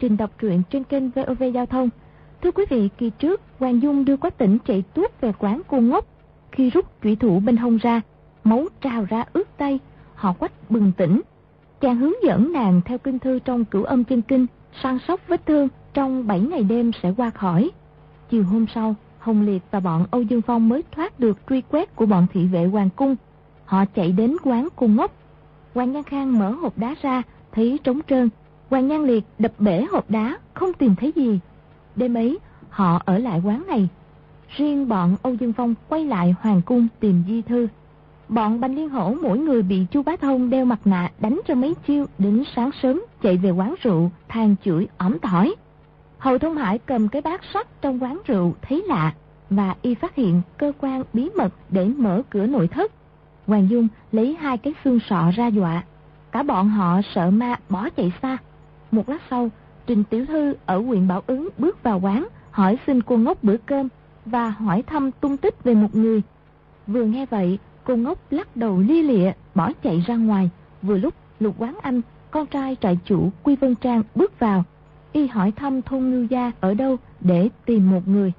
trình đọc truyện trên kênh VOV Giao thông. Thưa quý vị, kỳ trước, Hoàng Dung đưa Quách tỉnh chạy tuốt về quán cô ngốc. Khi rút thủy thủ bên hông ra, máu trào ra ướt tay, họ Quách bừng tỉnh. Chàng hướng dẫn nàng theo kinh thư trong cửu âm chân kinh, săn sóc vết thương trong 7 ngày đêm sẽ qua khỏi. Chiều hôm sau, Hồng Liệt và bọn Âu Dương Phong mới thoát được truy quét của bọn thị vệ Hoàng Cung. Họ chạy đến quán cô ngốc. Hoàng Nhan Khang mở hộp đá ra, thấy trống trơn. Hoàng Nhan Liệt đập bể hộp đá, không tìm thấy gì. Đêm ấy, họ ở lại quán này. Riêng bọn Âu Dương Phong quay lại Hoàng Cung tìm Di Thư. Bọn Bành Liên Hổ mỗi người bị Chu Bá Thông đeo mặt nạ đánh cho mấy chiêu đến sáng sớm chạy về quán rượu, than chửi ỏm tỏi. Hầu Thông Hải cầm cái bát sắt trong quán rượu thấy lạ và y phát hiện cơ quan bí mật để mở cửa nội thất. Hoàng Dung lấy hai cái xương sọ ra dọa. Cả bọn họ sợ ma bỏ chạy xa. Một lát sau, Trình Tiểu Thư ở huyện Bảo Ứng bước vào quán, hỏi xin cô ngốc bữa cơm và hỏi thăm tung tích về một người. Vừa nghe vậy, cô ngốc lắc đầu lia lịa, bỏ chạy ra ngoài. Vừa lúc Lục Quán Anh, con trai trại chủ Quy Vân Trang bước vào. Y hỏi thăm thôn ngư Gia ở đâu để tìm một người.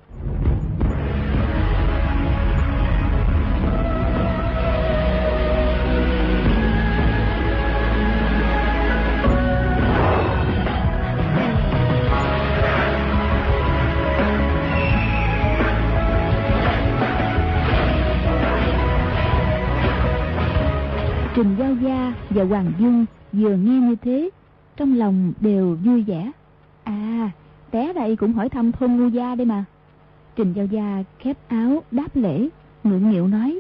Trình Giao Gia và Hoàng Dung vừa nghe như thế, trong lòng đều vui vẻ. À, té đây cũng hỏi thăm thôn ngu gia đây mà. Trình Giao Gia khép áo đáp lễ, ngượng nghịu nói,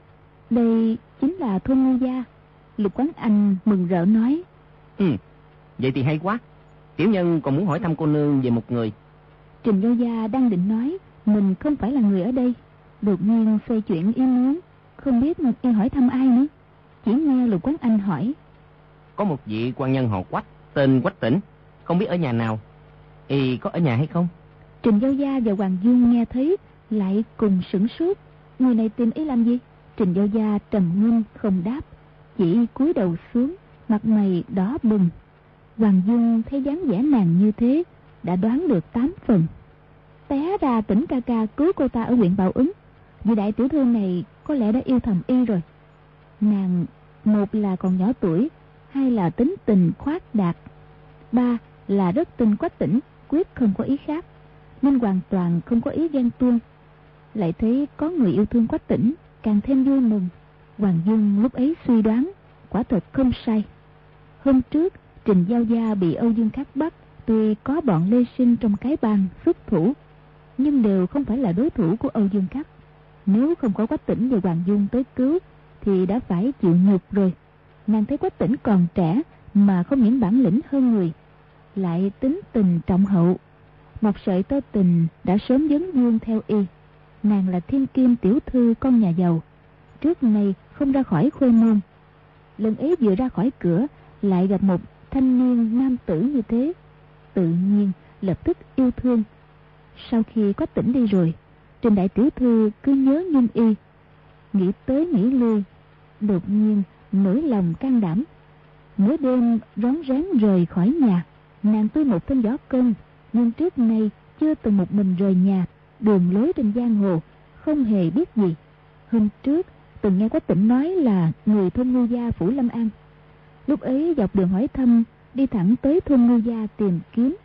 đây chính là thôn ngu gia. Lục Quán Anh mừng rỡ nói. Ừ, vậy thì hay quá. Tiểu nhân còn muốn hỏi thăm cô nương về một người. Trình Giao Gia đang định nói, mình không phải là người ở đây. Đột nhiên xoay chuyện yêu muốn, không biết y hỏi thăm ai nữa. Chỉ nghe Lục Quán Anh hỏi. Có một vị quan nhân họ Quách, tên Quách Tỉnh, không biết ở nhà nào. Y có ở nhà hay không? Trình Giao Gia và Hoàng Dung nghe thấy lại cùng sửng sốt. Người này tìm ý làm gì? Trình Giao Gia trầm ngâm không đáp, chỉ cúi đầu xuống, mặt mày đỏ bừng. Hoàng Dung thấy dáng vẻ nàng như thế, đã đoán được tám phần. Té ra tỉnh ca ca cứu cô ta ở huyện Bảo Ứng. Vì đại tiểu thư này có lẽ đã yêu thầm y rồi. Nàng một là còn nhỏ tuổi, hai là tính tình khoát đạt, ba là rất tinh quách tỉnh, quyết không có ý khác, nên hoàn toàn không có ý ghen tuông. Lại thấy có người yêu thương quách tỉnh, càng thêm vui mừng. Hoàng Dung lúc ấy suy đoán, quả thật không sai. Hôm trước, Trình Giao Gia bị Âu Dương Khắc bắt, tuy có bọn Lê Sinh trong cái bàn xuất thủ, nhưng đều không phải là đối thủ của Âu Dương Khắc. Nếu không có quách tỉnh và Hoàng Dung tới cứu, thì đã phải chịu nhục rồi. Nàng thấy quách tỉnh còn trẻ mà không những bản lĩnh hơn người, lại tính tình trọng hậu. Một sợi tơ tình đã sớm dấn dương theo y. Nàng là thiên kim tiểu thư con nhà giàu, trước nay không ra khỏi khuê môn. Lần ấy vừa ra khỏi cửa lại gặp một thanh niên nam tử như thế, tự nhiên lập tức yêu thương. Sau khi Quách tỉnh đi rồi, Trình đại tiểu thư cứ nhớ nhung y, nghĩ tới nghĩ lui, đột nhiên nổi lòng can đảm. Nửa đêm rón rén rời khỏi nhà, nàng tuy một tên gió cơn, nhưng trước nay chưa từng một mình rời nhà, đường lối trên giang hồ, không hề biết gì. Hôm trước, từng nghe Quách tỉnh nói là người thôn Ngư Gia Phủ Lâm An. Lúc ấy dọc đường hỏi thăm, đi thẳng tới thôn Ngư Gia tìm kiếm.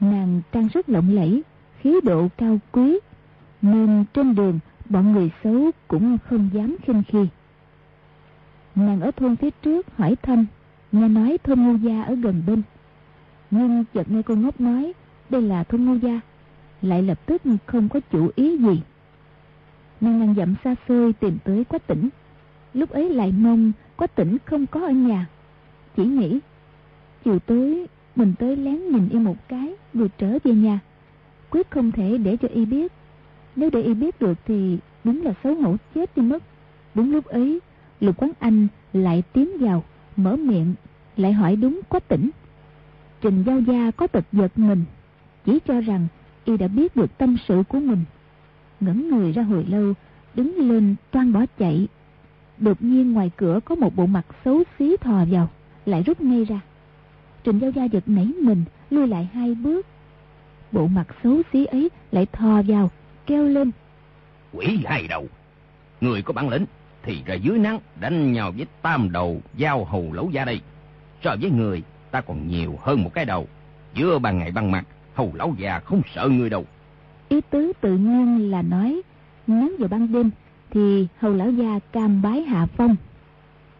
Nàng trang sức lộng lẫy, khí độ cao quý, nên trên đường bọn người xấu cũng không dám khinh khi. Nàng ở thôn phía trước hỏi thăm, nghe nói thôn Ngô Gia ở gần bên. Nhưng chợt nghe cô ngốc nói đây là thôn Ngô Gia, lại lập tức không có chủ ý gì. Nàng ngàn dặm xa xôi tìm tới Quách Tỉnh. Lúc ấy lại mong Quách Tỉnh không có ở nhà. Chỉ nghĩ, chiều tối mình tới lén nhìn y một cái rồi trở về nhà. Quyết không thể để cho y biết. Nếu để y biết được thì đúng là xấu hổ chết đi mất. Đúng lúc ấy Lục Quán Anh lại tiến vào, mở miệng, lại hỏi đúng quách tỉnh. Trình Giao Gia có tật giật mình, chỉ cho rằng y đã biết được tâm sự của mình. Ngẩn người ra hồi lâu, đứng lên toan bỏ chạy. Đột nhiên ngoài cửa có một bộ mặt xấu xí thò vào, lại rút ngay ra. Trình Giao Gia giật nảy mình Lui lại hai bước Bộ mặt xấu xí ấy lại thò vào Kêu lên. Quỷ hai đầu. Người có bản lĩnh Thì ra dưới nắng đánh nhau với tam đầu Giao hầu lấu gia đây. So với người ta còn nhiều hơn một cái đầu. Giữa ban ngày ban mặt Hầu lão già không sợ người đâu. Ý tứ tự nhiên là nói Nếu vào ban đêm Thì hầu lão già cam bái hạ phong.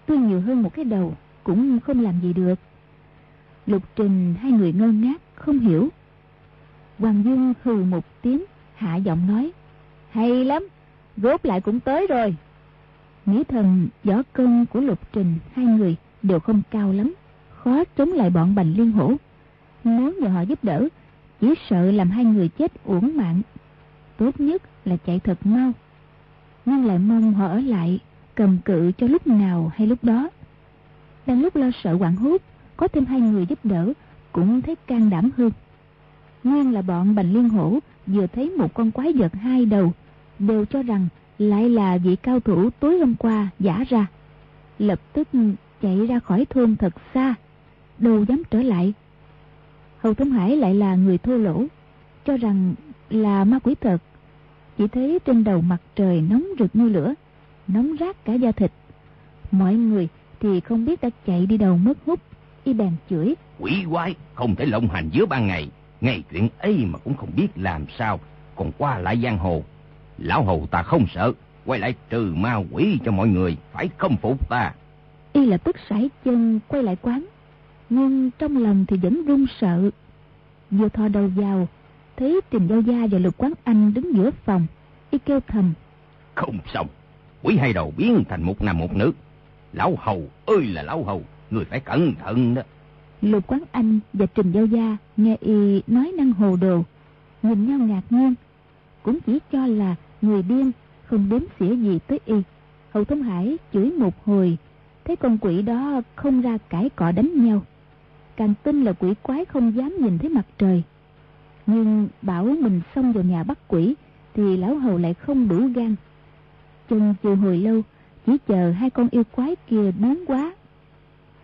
Tuy nhiều hơn một cái đầu Cũng không làm gì được. Lục trình hai người ngơ ngác Không hiểu. Hoàng Dương hừ một tiếng Hạ giọng nói, Hay lắm Rốt lại cũng tới rồi. Nghĩ thần, võ công của lục trình, Hai người đều không cao lắm, Khó chống lại bọn bành liên hổ. Nếu nhờ họ giúp đỡ, Chỉ sợ làm hai người chết uổng mạng. Tốt nhất là chạy thật mau, Nhưng lại mong họ ở lại Cầm cự cho lúc nào hay lúc đó. Đang lúc lo sợ quảng hút Có thêm hai người giúp đỡ, Cũng thấy can đảm hơn. Nguyên là bọn bành liên hổ Vừa thấy một con quái vật hai đầu, Đều cho rằng lại là vị cao thủ tối hôm qua giả ra. Lập tức chạy ra khỏi thôn thật xa, Đâu dám trở lại. Hầu Thống Hải lại là người thô lỗ, Cho rằng là ma quỷ thật. Chỉ thấy trên đầu mặt trời nóng rực như lửa, Nóng rát cả da thịt. Mọi người thì không biết đã chạy đi đầu mất hút, Y bèn chửi. Quỷ quái, không thể lộng hành giữa ban ngày. Ngay chuyện ấy mà cũng không biết làm sao. Còn qua lại giang hồ Lão hầu ta không sợ Quay lại trừ ma quỷ cho mọi người Phải không phục ta. Y lập tức sải chân quay lại quán Nhưng trong lòng thì vẫn run sợ. Vừa thò đầu vào Thấy Trình Giao Gia và Lục Quán Anh đứng giữa phòng. Y kêu thầm Không xong Quỷ hai đầu biến thành một nam một nữ. Lão hầu ơi là lão hầu Người phải cẩn thận đó Lục Quán Anh và Trình Giao Gia Nghe Y nói năng hồ đồ, Nhìn nhau ngạc nhiên, Cũng chỉ cho là người điên Không đếm xỉa gì tới Y. Hậu Thông Hải chửi một hồi, Thấy con quỷ đó không ra cãi cọ đánh nhau. Càng tin là quỷ quái không dám nhìn thấy mặt trời. Nhưng bảo mình xông vào nhà bắt quỷ Thì lão hầu lại không đủ gan. Chân chừ hồi lâu, Chỉ chờ hai con yêu quái kia nóng quá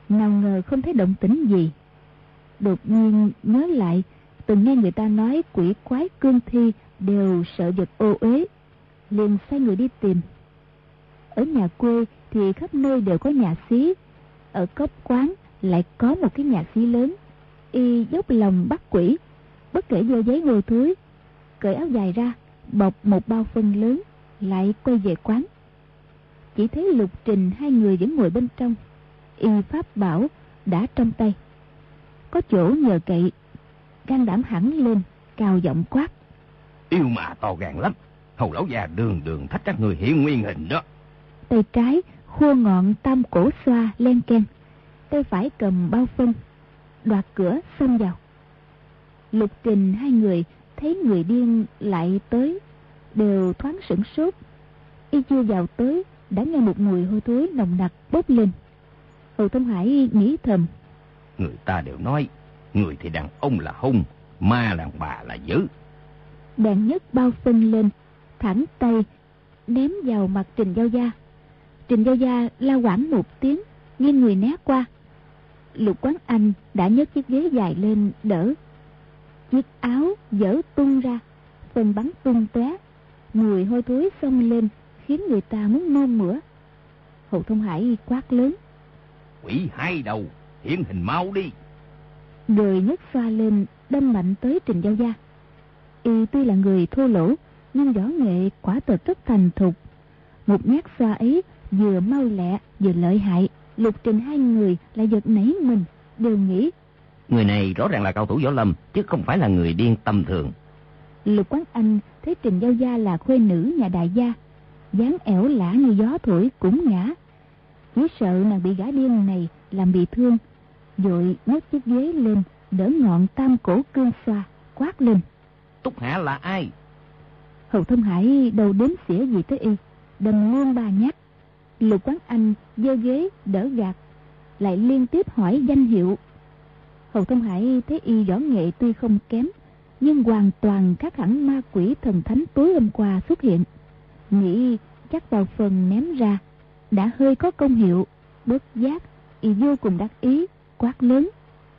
nào ngờ không thấy động tĩnh gì. Đột nhiên nhớ lại, Từng nghe người ta nói quỷ quái cương thi Đều sợ vật ô uế, liền sai người đi tìm. Ở nhà quê thì khắp nơi đều có nhà xí, ở cốc quán lại có một cái nhà xí lớn. Y dốc lòng bắt quỷ, bất kể vô giấy ngồi thúi cởi áo dài ra, bọc một bao phân lớn, lại quay về quán. Chỉ thấy lục trình hai người vẫn ngồi bên trong y pháp bảo đã trong tay. Có chỗ nhờ cậy can đảm hẳn lên cao giọng quát. Yêu mà to gan lắm hầu lão già đường đường thách các người hiện nguyên hình đó. Tay trái khua ngọn tam cổ xoa len ken tay phải cầm bao phân đoạt cửa xông vào. Lục trình hai người thấy người điên lại tới đều thoáng sửng sốt. Y chưa vào tới đã nghe một mùi hôi thối nồng nặc bốc lên hồ thông hải nghĩ thầm. Người ta đều nói người thì đàn ông là hung ma đàn bà là dữ. Bèn nhấc bao phân lên thẳng tay ném vào mặt trình giao gia. Trình giao gia la quảng một tiếng nghiêng người né qua. Lục quán anh đã nhấc chiếc ghế dài lên đỡ. Chiếc áo dở tung ra phân bắn tung tóe. Mùi hôi thối xông lên khiến người ta muốn nôn mửa. Hồ thông hải quát lớn quỷ hai đầu hiện hình mau đi. Đời nhấc xoa lên đâm mạnh tới trình giao gia. Y tuy là người thô lỗ nhưng võ nghệ quả thật rất thành thục. Một nhát xoa ấy vừa mau lẹ vừa lợi hại. Lục trình hai người lại giật nảy mình đều nghĩ người này rõ ràng là cao thủ võ lâm chứ không phải là người điên tâm thường. Lục quán anh thấy trình giao gia là khuê nữ nhà đại gia dáng ẻo lả như gió thổi cũng ngã chỉ sợ nàng bị gã điên này làm bị thương vội nhấc chiếc ghế lên đỡ ngọn tam cổ cương xoa quát lên. Túc hạ là ai? Hầu thông hải đâu đếm xỉa gì tới y đâm luôn ba nhát. Lục quán anh giơ ghế đỡ gạt lại liên tiếp hỏi danh hiệu. Hầu thông hải thấy y võ nghệ tuy không kém nhưng hoàn toàn khác hẳn ma quỷ thần thánh tối hôm qua xuất hiện. Nghĩ chắc vào phần ném ra đã hơi có công hiệu bất giác y vô cùng đắc ý quát lớn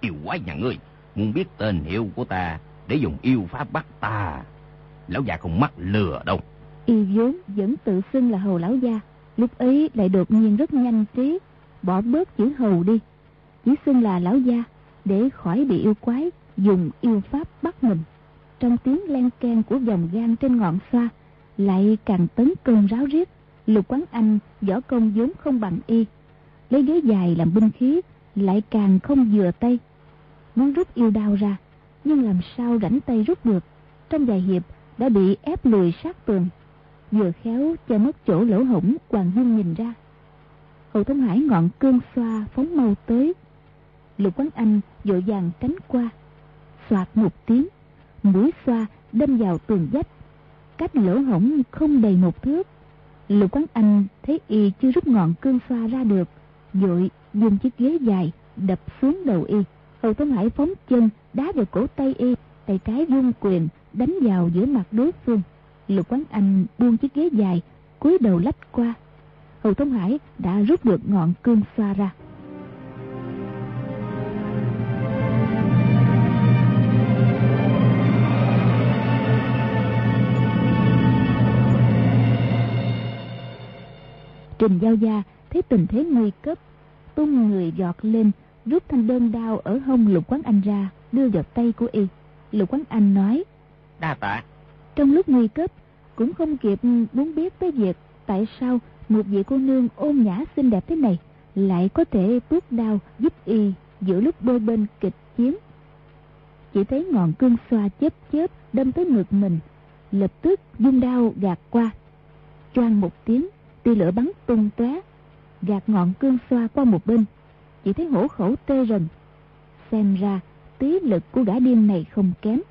Yêu quái nhà ngươi, muốn biết tên hiệu của ta để dùng yêu pháp bắt ta. Lão già không mắc lừa đâu. Y vốn vẫn tự xưng là hầu lão gia, lúc ấy lại đột nhiên rất nhanh trí, bỏ bớt chữ hầu đi. Chỉ xưng là lão gia, để khỏi bị yêu quái dùng yêu pháp bắt mình. Trong tiếng len ken của dòng gan trên ngọn xoa, lại càng tấn công ráo riết. Lục Quán Anh võ công vốn không bằng y, lấy ghế dài làm binh khí, lại càng không vừa tay. Muốn rút yêu đao ra, nhưng làm sao rảnh tay rút được. Trong vài hiệp đã bị ép lùi sát tường, vừa khéo cho mất chỗ lỗ hổng Hoàng Dung nhìn ra. hậu Thông Hải ngọn cơn xoa phóng mau tới. Lục Quán Anh vội vàng tránh qua, xoạt một tiếng, mũi xoa đâm vào tường vách, cách lỗ hổng không đầy một thước. Lục Quán Anh thấy y chưa rút ngọn cương xoa ra được, vội dùng chiếc ghế dài đập xuống đầu y. Hầu Thông Hải phóng chân đá vào cổ tay y, tay trái vung quyền đánh vào giữa mặt đối phương. Lục Quán Anh buông chiếc ghế dài, cúi đầu lách qua. Hầu Thông Hải đã rút được ngọn cương xoa ra. Trình Giao Gia thấy tình thế nguy cấp, tung người giọt lên, rút thanh đơn đao ở hông Lục Quán Anh ra, đưa vào tay của y. Lục Quán Anh nói, Đa tạ. Trong lúc nguy cấp, cũng không kịp muốn biết tới việc tại sao một vị cô nương ôn nhã xinh đẹp thế này lại có thể tuốt đao giúp y giữa lúc đôi bên kịch chiến. Chỉ thấy ngọn cương xoa chớp chớp đâm tới ngực mình, lập tức dung đao gạt qua. Choang một tiếng, tia lửa bắn tung tóe, gạt ngọn cương xoa qua một bên. Chỉ thấy hổ khẩu tê rần. Xem ra, tí lực của gã điên này không kém.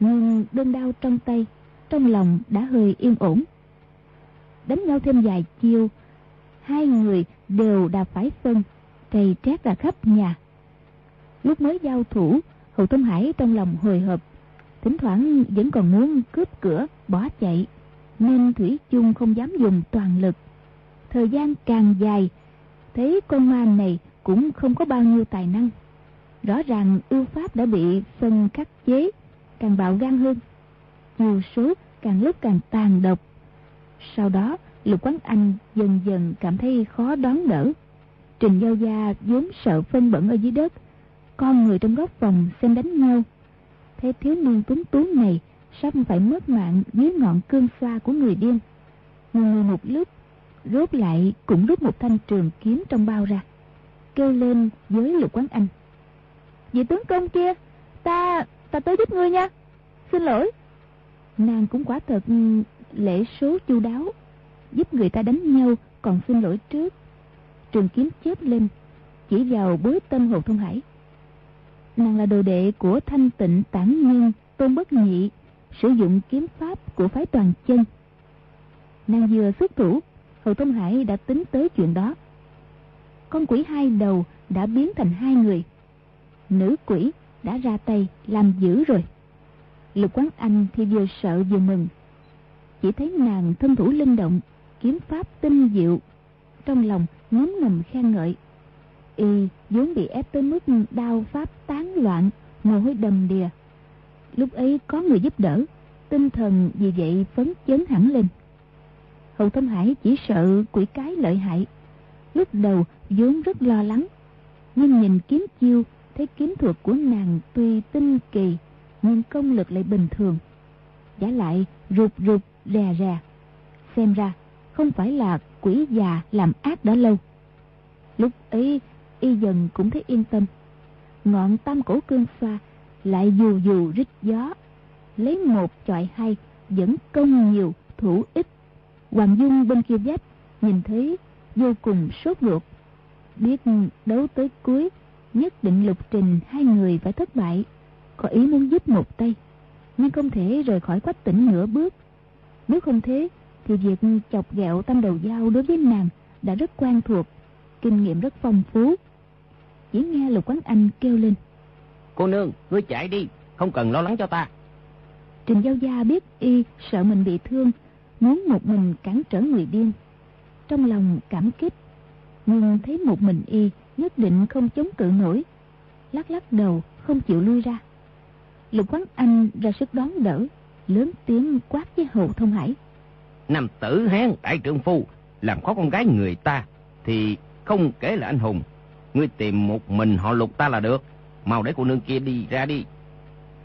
Nhưng đơn đau trong tay, trong lòng đã hơi yên ổn. Đánh nhau thêm vài chiêu, hai người đều đã phải phân trầy trét ra khắp nhà. Lúc mới giao thủ, hầu thông hải trong lòng hồi hộp, thỉnh thoảng vẫn còn muốn cướp cửa, bỏ chạy nên thủy chung không dám dùng toàn lực. Thời gian càng dài thấy con ma này cũng không có bao nhiêu tài năng. Rõ ràng ưu pháp đã bị phân khắc chế, càng bạo gan hơn. Chiều số càng lúc càng tàn độc. Sau đó, lục quán anh dần dần cảm thấy khó đón đỡ. Trình giao gia vốn sợ phân bẩn ở dưới đất, con người trong góc phòng xem đánh nhau. Thấy thiếu niên tuấn tú này sắp phải mất mạng dưới ngọn cương xoa của người điên? Người một lúc, rốt lại cũng rút một thanh trường kiếm trong bao ra, kêu lên với lục quán anh. Vị tướng công kia, ta ta tới giúp ngươi nha, xin lỗi. Nàng cũng quả thật ừ, lễ số chu đáo, giúp người ta đánh nhau còn xin lỗi trước. Trường kiếm chớp lên, chỉ vào bối tên hồ thông hải. Nàng là đồ đệ của thanh tịnh tản nhiên tôn bất nhị sử dụng kiếm pháp của phái toàn chân. Nàng vừa xuất thủ hầu thông hải đã tính tới chuyện đó. Con quỷ hai đầu đã biến thành hai người. Nữ quỷ đã ra tay làm dữ rồi. Lục quán anh thì vừa sợ vừa mừng. Chỉ thấy nàng thân thủ linh động, kiếm pháp tinh diệu, trong lòng ngấm ngầm khen ngợi. Y vốn bị ép tới mức đau pháp tán loạn, mồ hôi đầm đìa lúc ấy có người giúp đỡ, tinh thần vì vậy phấn chấn hẳn lên. Hầu thâm hải chỉ sợ quỷ cái lợi hại, lúc đầu vốn rất lo lắng, nhưng nhìn kiếm chiêu, thấy kiếm thuật của nàng tuy tinh kỳ, nhưng công lực lại bình thường. Giả lại rụt rụt rè rè, xem ra không phải là quỷ già làm ác đã lâu. Lúc ấy y dần cũng thấy yên tâm. Ngọn tam cổ cương xoa lại dù dù rít gió. Lấy một chọi hai, vẫn công nhiều, thủ ít. Hoàng dung bên kia vách nhìn thấy vô cùng sốt ruột. Biết đấu tới cuối, nhất định lục trình hai người phải thất bại. Có ý muốn giúp một tay, nhưng không thể rời khỏi quách tỉnh nửa bước. Nếu không thế, thì việc chọc ghẹo tâm đầu dao đối với nàng đã rất quen thuộc, kinh nghiệm rất phong phú. Chỉ nghe lục quán anh kêu lên cô nương ngươi chạy đi không cần lo lắng cho ta. Trình giao gia biết y sợ mình bị thương muốn một mình cản trở người điên. Trong lòng cảm kích nhưng thấy một mình y nhất định không chống cự nổi. Lắc lắc đầu không chịu lui ra. Lục quán anh ra sức đón đỡ lớn tiếng quát với hầu thông hải. Nam tử hán đại trượng phu làm khó con gái người ta thì không kể là anh hùng. Ngươi tìm một mình họ lục ta là được mau để cô nương kia đi ra đi.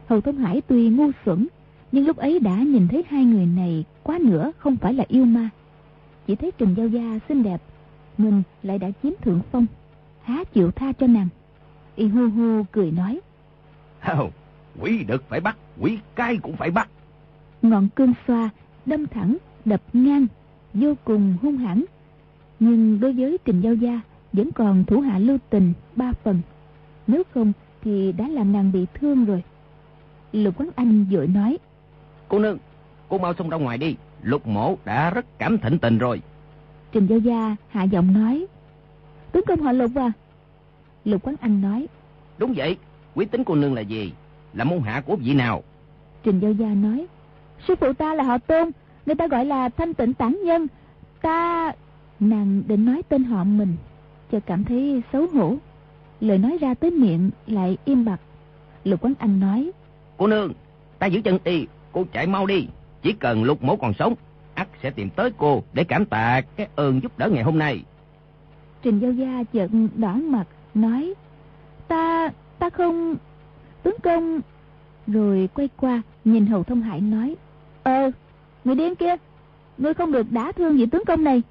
Hầu thông hải tuy ngu xuẩn nhưng lúc ấy đã nhìn thấy hai người này quá nữa không phải là yêu ma. Chỉ thấy trình giao gia xinh đẹp mình lại đã chiếm thượng phong há chịu tha cho nàng. Y hu hu cười nói oh, quỷ đực phải bắt quỷ cai cũng phải bắt. Ngọn cương xoa đâm thẳng đập ngang vô cùng hung hãn. Nhưng đối với trình giao gia vẫn còn thủ hạ lưu tình ba phần. Nếu không thì đã làm nàng bị thương rồi. Lục quán anh vội nói cô nương cô mau xông ra ngoài đi. Lục mổ đã rất cảm thịnh tình rồi. Trình giao gia hạ giọng nói tướng công họ lục à. Lục quán anh nói đúng vậy quý tính cô nương là gì? Là môn hạ của vị nào? Trình giao gia nói sư phụ ta là họ tôn người ta gọi là thanh tịnh tản nhân. Ta nàng định nói tên họ mình cho cảm thấy xấu hổ lời nói ra tới miệng lại im bặt. Lục quán anh nói cô nương ta giữ chân y cô chạy mau đi. Chỉ cần lục mổ còn sống ắt sẽ tìm tới cô để cảm tạ cái ơn giúp đỡ ngày hôm nay. Trình giao gia chợt đỏ mặt nói ta ta không tướng công. Rồi quay qua nhìn hầu thông hải nói ờ người điên kia ngươi không được đả thương vị tướng công này.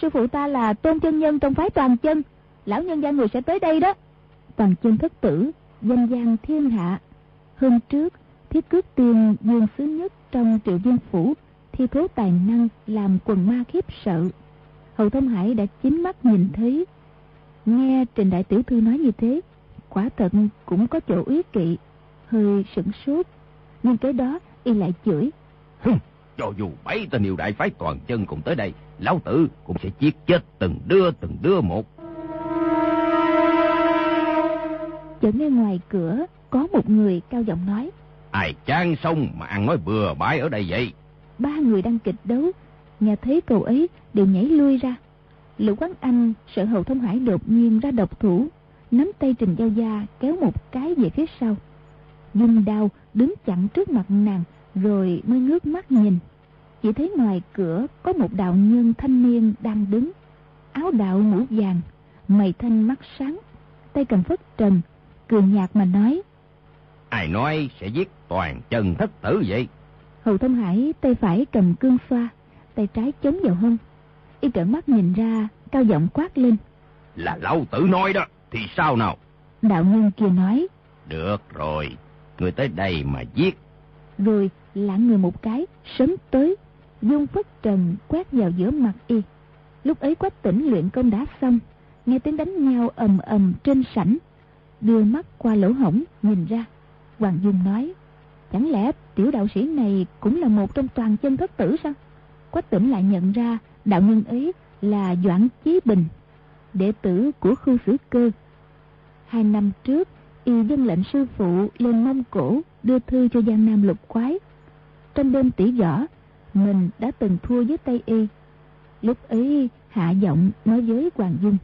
Sư phụ ta là tôn chân nhân trong phái toàn chân lão nhân gia người sẽ tới đây đó. Toàn chân thất tử, danh gian thiên hạ, hôm trước, thiết cước tiên dương xứ nhất trong triệu viên phủ, thi thố tài năng làm quần ma khiếp sợ. Hầu thông hải đã chính mắt nhìn thấy. Nghe trình đại tiểu thư nói như thế, quả thật cũng có chỗ ý kỵ, hơi sửng sốt. Nhưng cái đó y lại chửi. Cho dù bảy tên điều đại phái toàn chân cùng tới đây, lão tử cũng sẽ giết chết từng đưa từng đưa một. Chợt nghe ngoài cửa có một người cao giọng nói ai trang sông mà ăn nói bừa bãi ở đây vậy? Ba người đang kịch đấu nghe thấy câu ấy đều nhảy lui ra. Lữ quán anh sợ hầu thông hải đột nhiên ra độc thủ nắm tay trình giao gia kéo một cái về phía sau. Dung đao đứng chặn trước mặt nàng rồi mới ngước mắt nhìn. Chỉ thấy ngoài cửa có một đạo nhân thanh niên đang đứng áo đạo mũ vàng mày thanh mắt sáng tay cầm phất trần cười nhạt mà nói. Ai nói sẽ giết toàn chân thất tử vậy? Hầu thông hải tay phải cầm cương xoa tay trái chống vào hông. Y trợn mắt nhìn ra cao giọng quát lên. Là lão tử nói đó thì sao nào? Đạo nhân kia nói. Được rồi người tới đây mà giết. Rồi lãng người một cái sớm tới dung phất trần quét vào giữa mặt y. Lúc ấy quách tỉnh luyện công đã xong nghe tiếng đánh nhau ầm ầm trên sảnh đưa mắt qua lỗ hổng, nhìn ra. Hoàng dung nói, chẳng lẽ tiểu đạo sĩ này cũng là một trong toàn chân thất tử sao? Quách tỉnh lại nhận ra đạo nhân ấy là doãn chí bình, đệ tử của khu sử cơ. Hai năm trước, y dân lệnh sư phụ lên mông cổ đưa thư cho giang nam lục quái. Trong đêm tỉ võ, mình đã từng thua với Tây y. Lúc ấy hạ giọng nói với hoàng dung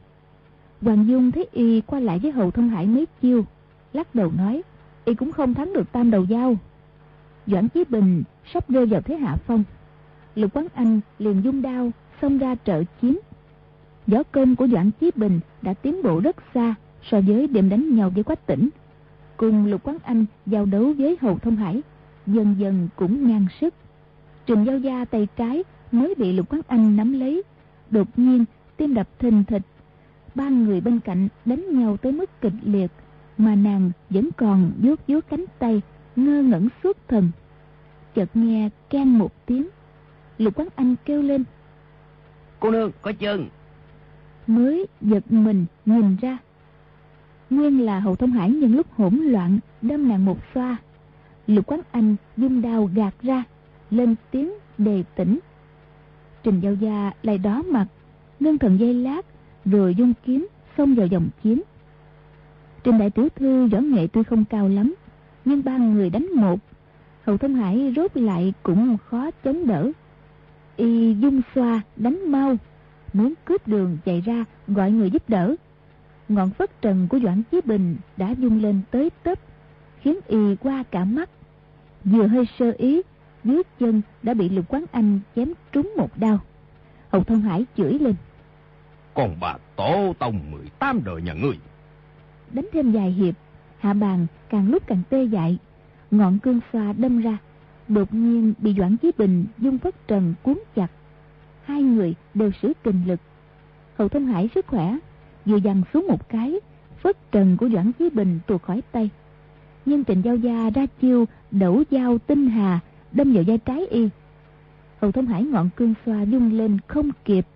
hoàng dung thấy y qua lại với hầu thông hải mấy chiêu, lắc đầu nói, y cũng không thắng được tam đầu dao doãn chí bình sắp rơi vào thế hạ phong. Lục quán anh liền dung đao, xông ra trợ chiến. Võ công của doãn chí bình đã tiến bộ rất xa so với đêm đánh nhau với quách tỉnh. Cùng lục quán anh giao đấu với hầu thông hải, dần dần cũng ngang sức. Trình giao gia tay trái mới bị lục quán anh nắm lấy, đột nhiên tim đập thình thịch ba người bên cạnh đánh nhau tới mức kịch liệt mà nàng vẫn còn vuốt vuốt cánh tay ngơ ngẩn suốt thần. Chợt nghe keng một tiếng lục quán anh kêu lên. Cô nương có chân mới giật mình nhìn ra. Nguyên là hậu thông hải nhân lúc hỗn loạn đâm nàng một xoa. Lục quán anh dung đao gạt ra lên tiếng đề tỉnh trình giao gia lại đó mặt ngưng thần dây lát rồi dung kiếm xông vào dòng chiến trình đại tiểu thư võ nghệ tuy không cao lắm nhưng ba người đánh một hầu thông hải rốt lại cũng khó chống đỡ y dung xoa đánh mau muốn cướp đường chạy ra gọi người giúp đỡ ngọn phất trần của Doãn Chí Bình đã dung lên tới tấp, khiến y qua cả mắt. Vừa hơi sơ ý, dưới chân đã bị Lục Quán Anh chém trúng một đao. Hậu Thông Hải chửi lên. Còn bà tổ tông 18 đời nhà ngươi. Đánh thêm vài hiệp, hạ bàn càng lúc càng tê dại. Ngọn cương xoa đâm ra, đột nhiên bị Doãn Chí Bình dung phất trần cuốn chặt. Hai người đều sử kình lực. Hậu Thông Hải sức khỏe, vừa dằn xuống một cái, phất trần của Doãn Chí Bình tuột khỏi tay. Nhưng Trịnh Giao Gia ra chiêu đẩu dao tinh hà, đâm vào vai trái y. Hậu Thông Hải ngọn cương xoa dung lên không kịp,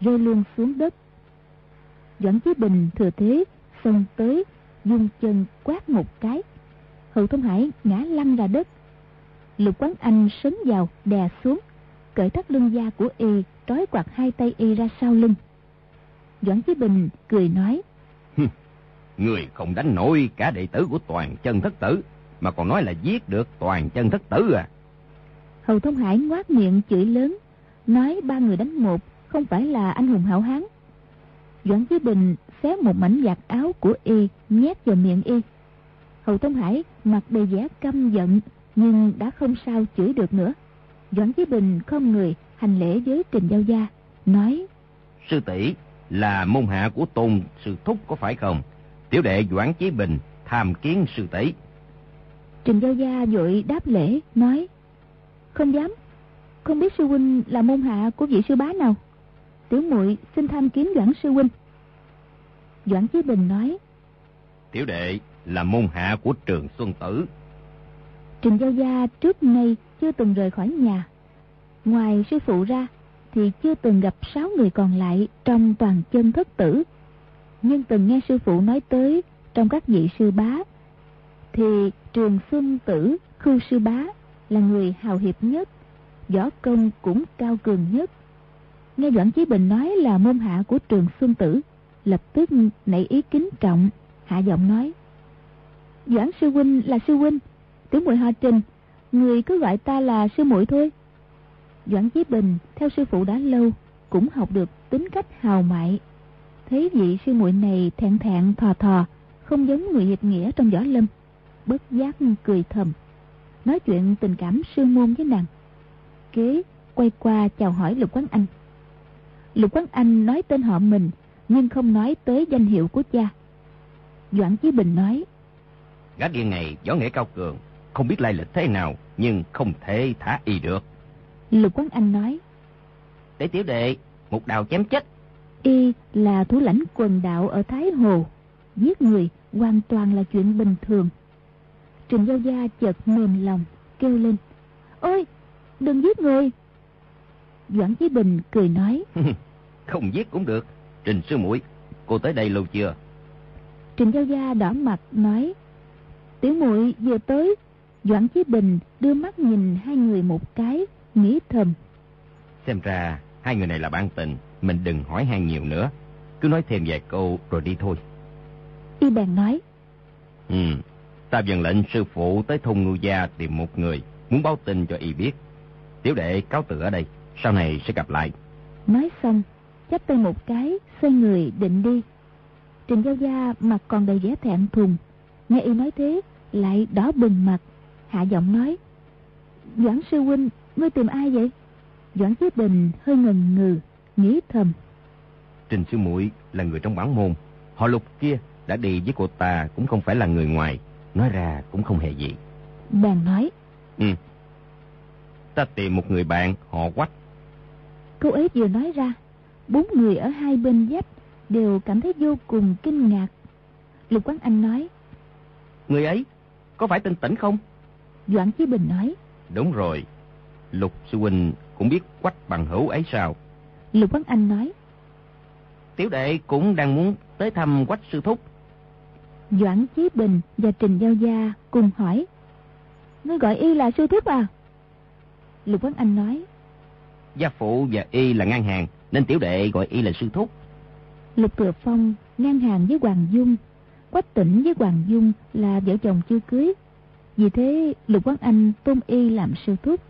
rơi luôn xuống đất. Doãn Chí Bình thừa thế xông tới, dung chân quát một cái. Hậu Thông Hải ngã lăn ra đất. Lục Quán Anh sấn vào đè xuống, cởi thắt lưng da của y, trói quạt hai tay y ra sau lưng. Doãn Chí Bình cười nói. Người không đánh nổi cả đệ tử của toàn chân thất tử, mà còn nói là giết được toàn chân thất tử à. Hầu Thông Hải ngoác miệng chửi lớn, nói ba người đánh một, không phải là anh hùng hảo hán. Doãn Chí Bình xé một mảnh giặt áo của y, nhét vào miệng y. Hầu Thông Hải mặt đầy vẻ căm giận, nhưng đã không sao chửi được nữa. Doãn Chí Bình không người hành lễ với Trình Giao Gia, nói Sư tỷ là môn hạ của tôn sư thúc có phải không? Tiểu đệ Doãn Chí Bình tham kiến sư tỷ. Trình Giao Gia vội đáp lễ, nói Không dám, không biết sư huynh là môn hạ của vị sư bá nào. Tiểu muội xin tham kiến Doãn sư huynh. Doãn Chí Bình nói Tiểu đệ là môn hạ của trường Xuân Tử. Trình Giao Gia trước nay chưa từng rời khỏi nhà. Ngoài sư phụ ra thì chưa từng gặp sáu người còn lại trong toàn chân thất tử. Nhưng từng nghe sư phụ nói tới trong các vị sư bá thì trường xuân tử khư sư bá là người hào hiệp nhất, võ công cũng cao cường nhất. Nghe Doãn Chí Bình nói là môn hạ của trường xuân tử, lập tức nảy ý kính trọng, hạ giọng nói. Doãn sư huynh là sư huynh, tiểu muội họ trình, người cứ gọi ta là sư muội thôi. Doãn Chí Bình theo sư phụ đã lâu cũng học được tính cách hào mại. Thấy vị sư muội này thẹn thẹn thò thò, không giống người hiệp nghĩa trong võ lâm. Bất giác cười thầm, nói chuyện tình cảm sư môn với nàng. Kế quay qua chào hỏi Lục Quán Anh. Lục Quán Anh nói tên họ mình, nhưng không nói tới danh hiệu của cha. Doãn Chí Bình nói, Gã điên này võ nghệ cao cường, không biết lai lịch thế nào, nhưng không thể thả y được. Lục Quán Anh nói, Để tiểu đệ, một đào chém chết. Y là thủ lãnh quần đạo ở Thái Hồ, giết người hoàn toàn là chuyện bình thường. Trình Giao Gia chợt mềm lòng, kêu lên, Ôi, đừng giết người. Doãn Chí Bình cười nói, không giết cũng được. Trình sư muội, cô tới đây lâu chưa? Trình Giao Gia đỏ mặt nói, Tiểu muội vừa tới, Doãn Chí Bình đưa mắt nhìn hai người một cái, nghĩ thầm. Xem ra hai người này là bạn tình, mình đừng hỏi han nhiều nữa. Cứ nói thêm vài câu rồi đi thôi. Y bèn nói, Ừ, ta dần lệnh sư phụ tới thôn ngư gia tìm một người, muốn báo tin cho y biết. Tiểu đệ cáo từ ở đây, sau này sẽ gặp lại. nói xong, chắp tay một cái, xoay người định đi. Trình Giao Gia mặt còn đầy vẻ thẹn thùng, nghe y nói thế, lại đỏ bừng mặt, hạ giọng nói, Doãn sư huynh, ngươi tìm ai vậy? Doãn Chí Bình hơi ngần ngừ, nghĩ thầm. Trình sư muội là người trong bản môn, họ lục kia đã đi với cô ta cũng không phải là người ngoài, nói ra cũng không hề gì. Bèn nói, Ừ. Ta tìm một người bạn họ quách, câu ấy vừa nói ra, bốn người ở hai bên dách đều cảm thấy vô cùng kinh ngạc. Lục Quán Anh nói, người ấy có phải tên tỉnh không? Doãn Chí Bình nói, Đúng rồi, lục sư huynh cũng biết quách bằng hữu ấy sao? Lục Quán Anh nói, Tiểu đệ cũng đang muốn tới thăm quách sư thúc. Doãn Chí Bình và Trình Giao Gia cùng hỏi, ngươi gọi y là sư thúc à? Lục Quán Anh nói, Gia phụ và y là ngang hàng, nên tiểu đệ gọi y là sư thúc. Lục Thừa Phong ngang hàng với Hoàng Dung, Quách Tỉnh với Hoàng Dung là vợ chồng chưa cưới. Vì thế Lục Quán Anh tôn y làm sư thúc.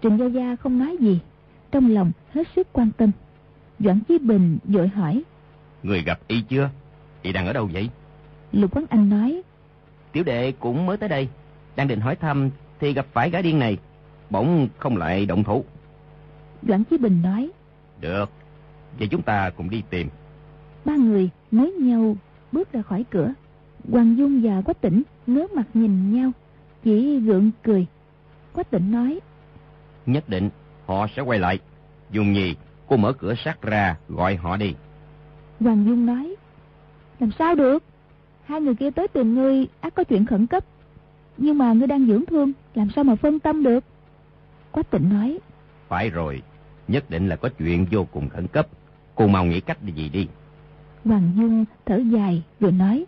Trình Giao Gia không nói gì, trong lòng hết sức quan tâm. Doãn Chí Bình vội hỏi, Người gặp y chưa? Y đang ở đâu vậy? Lục Quán Anh nói. Tiểu đệ cũng mới tới đây. Đang định hỏi thăm thì gặp phải gã điên này. Bỗng không lại động thủ. Doãn Chí Bình nói. Được. Vậy chúng ta cùng đi tìm. Ba người nối nhau bước ra khỏi cửa. Hoàng Dung và Quách Tỉnh ngớ mặt nhìn nhau. Chỉ gượng cười. Quách Tỉnh nói. Nhất định họ sẽ quay lại. Dung Nhi, cô mở cửa sát ra gọi họ đi. Hoàng Dung nói. Làm sao được? Hai người kia tới tìm ngươi ác có chuyện khẩn cấp. Nhưng mà ngươi đang dưỡng thương, làm sao mà phân tâm được? Quách Tịnh nói. Phải rồi, nhất định là có chuyện vô cùng khẩn cấp. Cô mau nghĩ cách gì đi. Hoàng Dung thở dài rồi nói.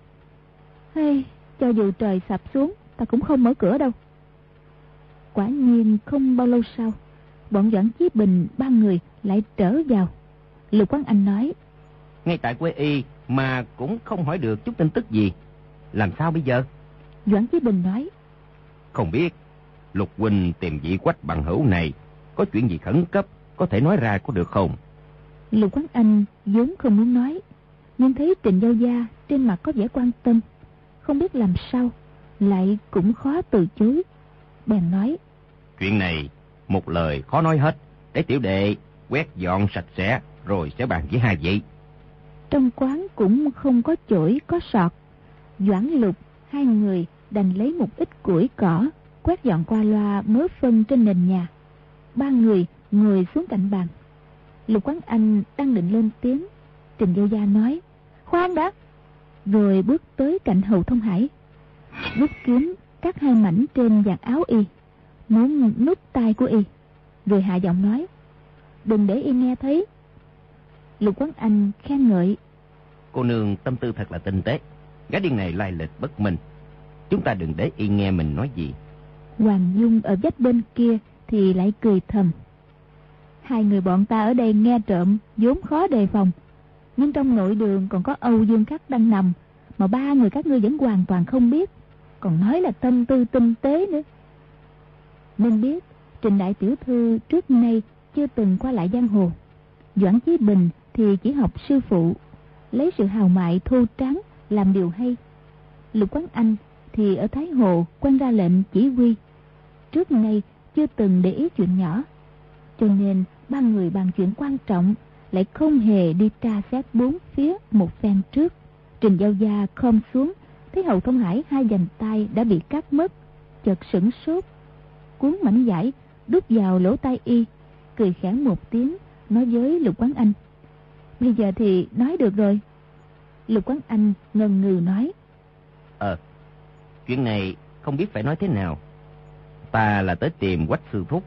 Hey, cho dù trời sập xuống, ta cũng không mở cửa đâu. Quả nhiên không bao lâu sau, bọn Doãn Chí Bình ba người lại trở vào. Lục Quán Anh nói. Ngay tại quê y mà cũng không hỏi được chút tin tức gì. Làm sao bây giờ? Doãn Chí Bình nói. Không biết, Lục Huynh tìm vị quách bằng hữu này, có chuyện gì khẩn cấp, có thể nói ra có được không? Lục Quán Anh vốn không muốn nói, nhưng thấy Trịnh Giao Gia trên mặt có vẻ quan tâm, không biết làm sao, lại cũng khó từ chối. Bèn nói. Chuyện này, một lời khó nói hết, để tiểu đệ quét dọn sạch sẽ, rồi sẽ bàn với hai vị. Trong quán cũng không có chổi, có sọt. Doãn lục, hai người đành lấy một ít củi cỏ, quét dọn qua loa mớ phân trên nền nhà. Ba người ngồi xuống cạnh bàn. Lục quán anh đang định lên tiếng. Trình Giao Gia nói, khoan đã. Rồi bước tới cạnh hầu thông hải. Rút kiếm cắt hai mảnh trên vạt áo y. Muốn nút tay của y. Rồi hạ giọng nói, đừng để y nghe thấy Lục Quán Anh khen ngợi. Cô nương tâm tư thật là tinh tế. Gái điên này lai lịch bất minh. Chúng ta đừng để y nghe mình nói gì. Hoàng Dung ở vách bên kia thì lại cười thầm. Hai người bọn ta ở đây nghe trộm, vốn khó đề phòng. Nhưng trong nội đường còn có Âu Dương Khắc đang nằm. Mà ba người các ngươi vẫn hoàn toàn không biết. Còn nói là tâm tư tinh tế nữa. Nên biết, Trình Đại Tiểu Thư trước nay chưa từng qua lại giang hồ. Doãn Chí Bình thì chỉ học sư phụ, lấy sự hào mại thô trắng làm điều hay lục quán anh thì ở thái hồ quan ra lệnh chỉ huy trước nay chưa từng để ý chuyện nhỏ, cho nên ba người bàn chuyện quan trọng lại không hề đi tra xét bốn phía một phen trước trình giao gia khom xuống thấy hầu thông hải hai dành tay đã bị cắt mất chợt sửng sốt cuốn mảnh vải đút vào lỗ tai y cười khẽ một tiếng nói với lục quán anh Bây giờ thì nói được rồi. Lục Quán Anh ngần ngừ nói. Ờ, chuyện này không biết phải nói thế nào. Ta là tới tìm quách sư thúc.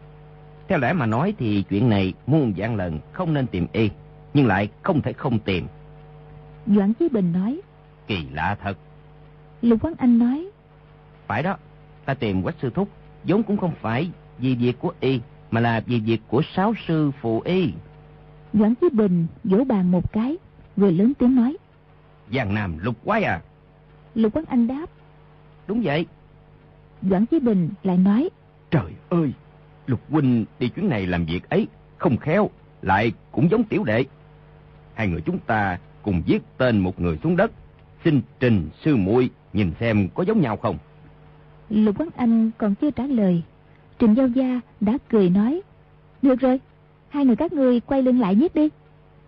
Theo lẽ mà nói thì chuyện này muôn dạng lần không nên tìm y, nhưng lại không thể không tìm. Doãn Chí Bình nói. Kỳ lạ thật. Lục Quán Anh nói. Phải đó, ta tìm quách sư thúc, vốn cũng không phải vì việc của y, mà là vì việc của sáu sư phụ y. Doãn Chí Bình vỗ bàn một cái, rồi lớn tiếng nói. Giang Nam lục quái à? Lục Quán Anh đáp. Đúng vậy. Doãn Chí Bình lại nói. Trời ơi, Lục Huynh đi chuyến này làm việc ấy, không khéo, lại cũng giống tiểu đệ. Hai người chúng ta cùng viết tên một người xuống đất, xin trình sư muội nhìn xem có giống nhau không. Lục Quán Anh còn chưa trả lời, Trình Giao Gia đã cười nói. Được rồi, hai người các ngươi quay lưng lại viết đi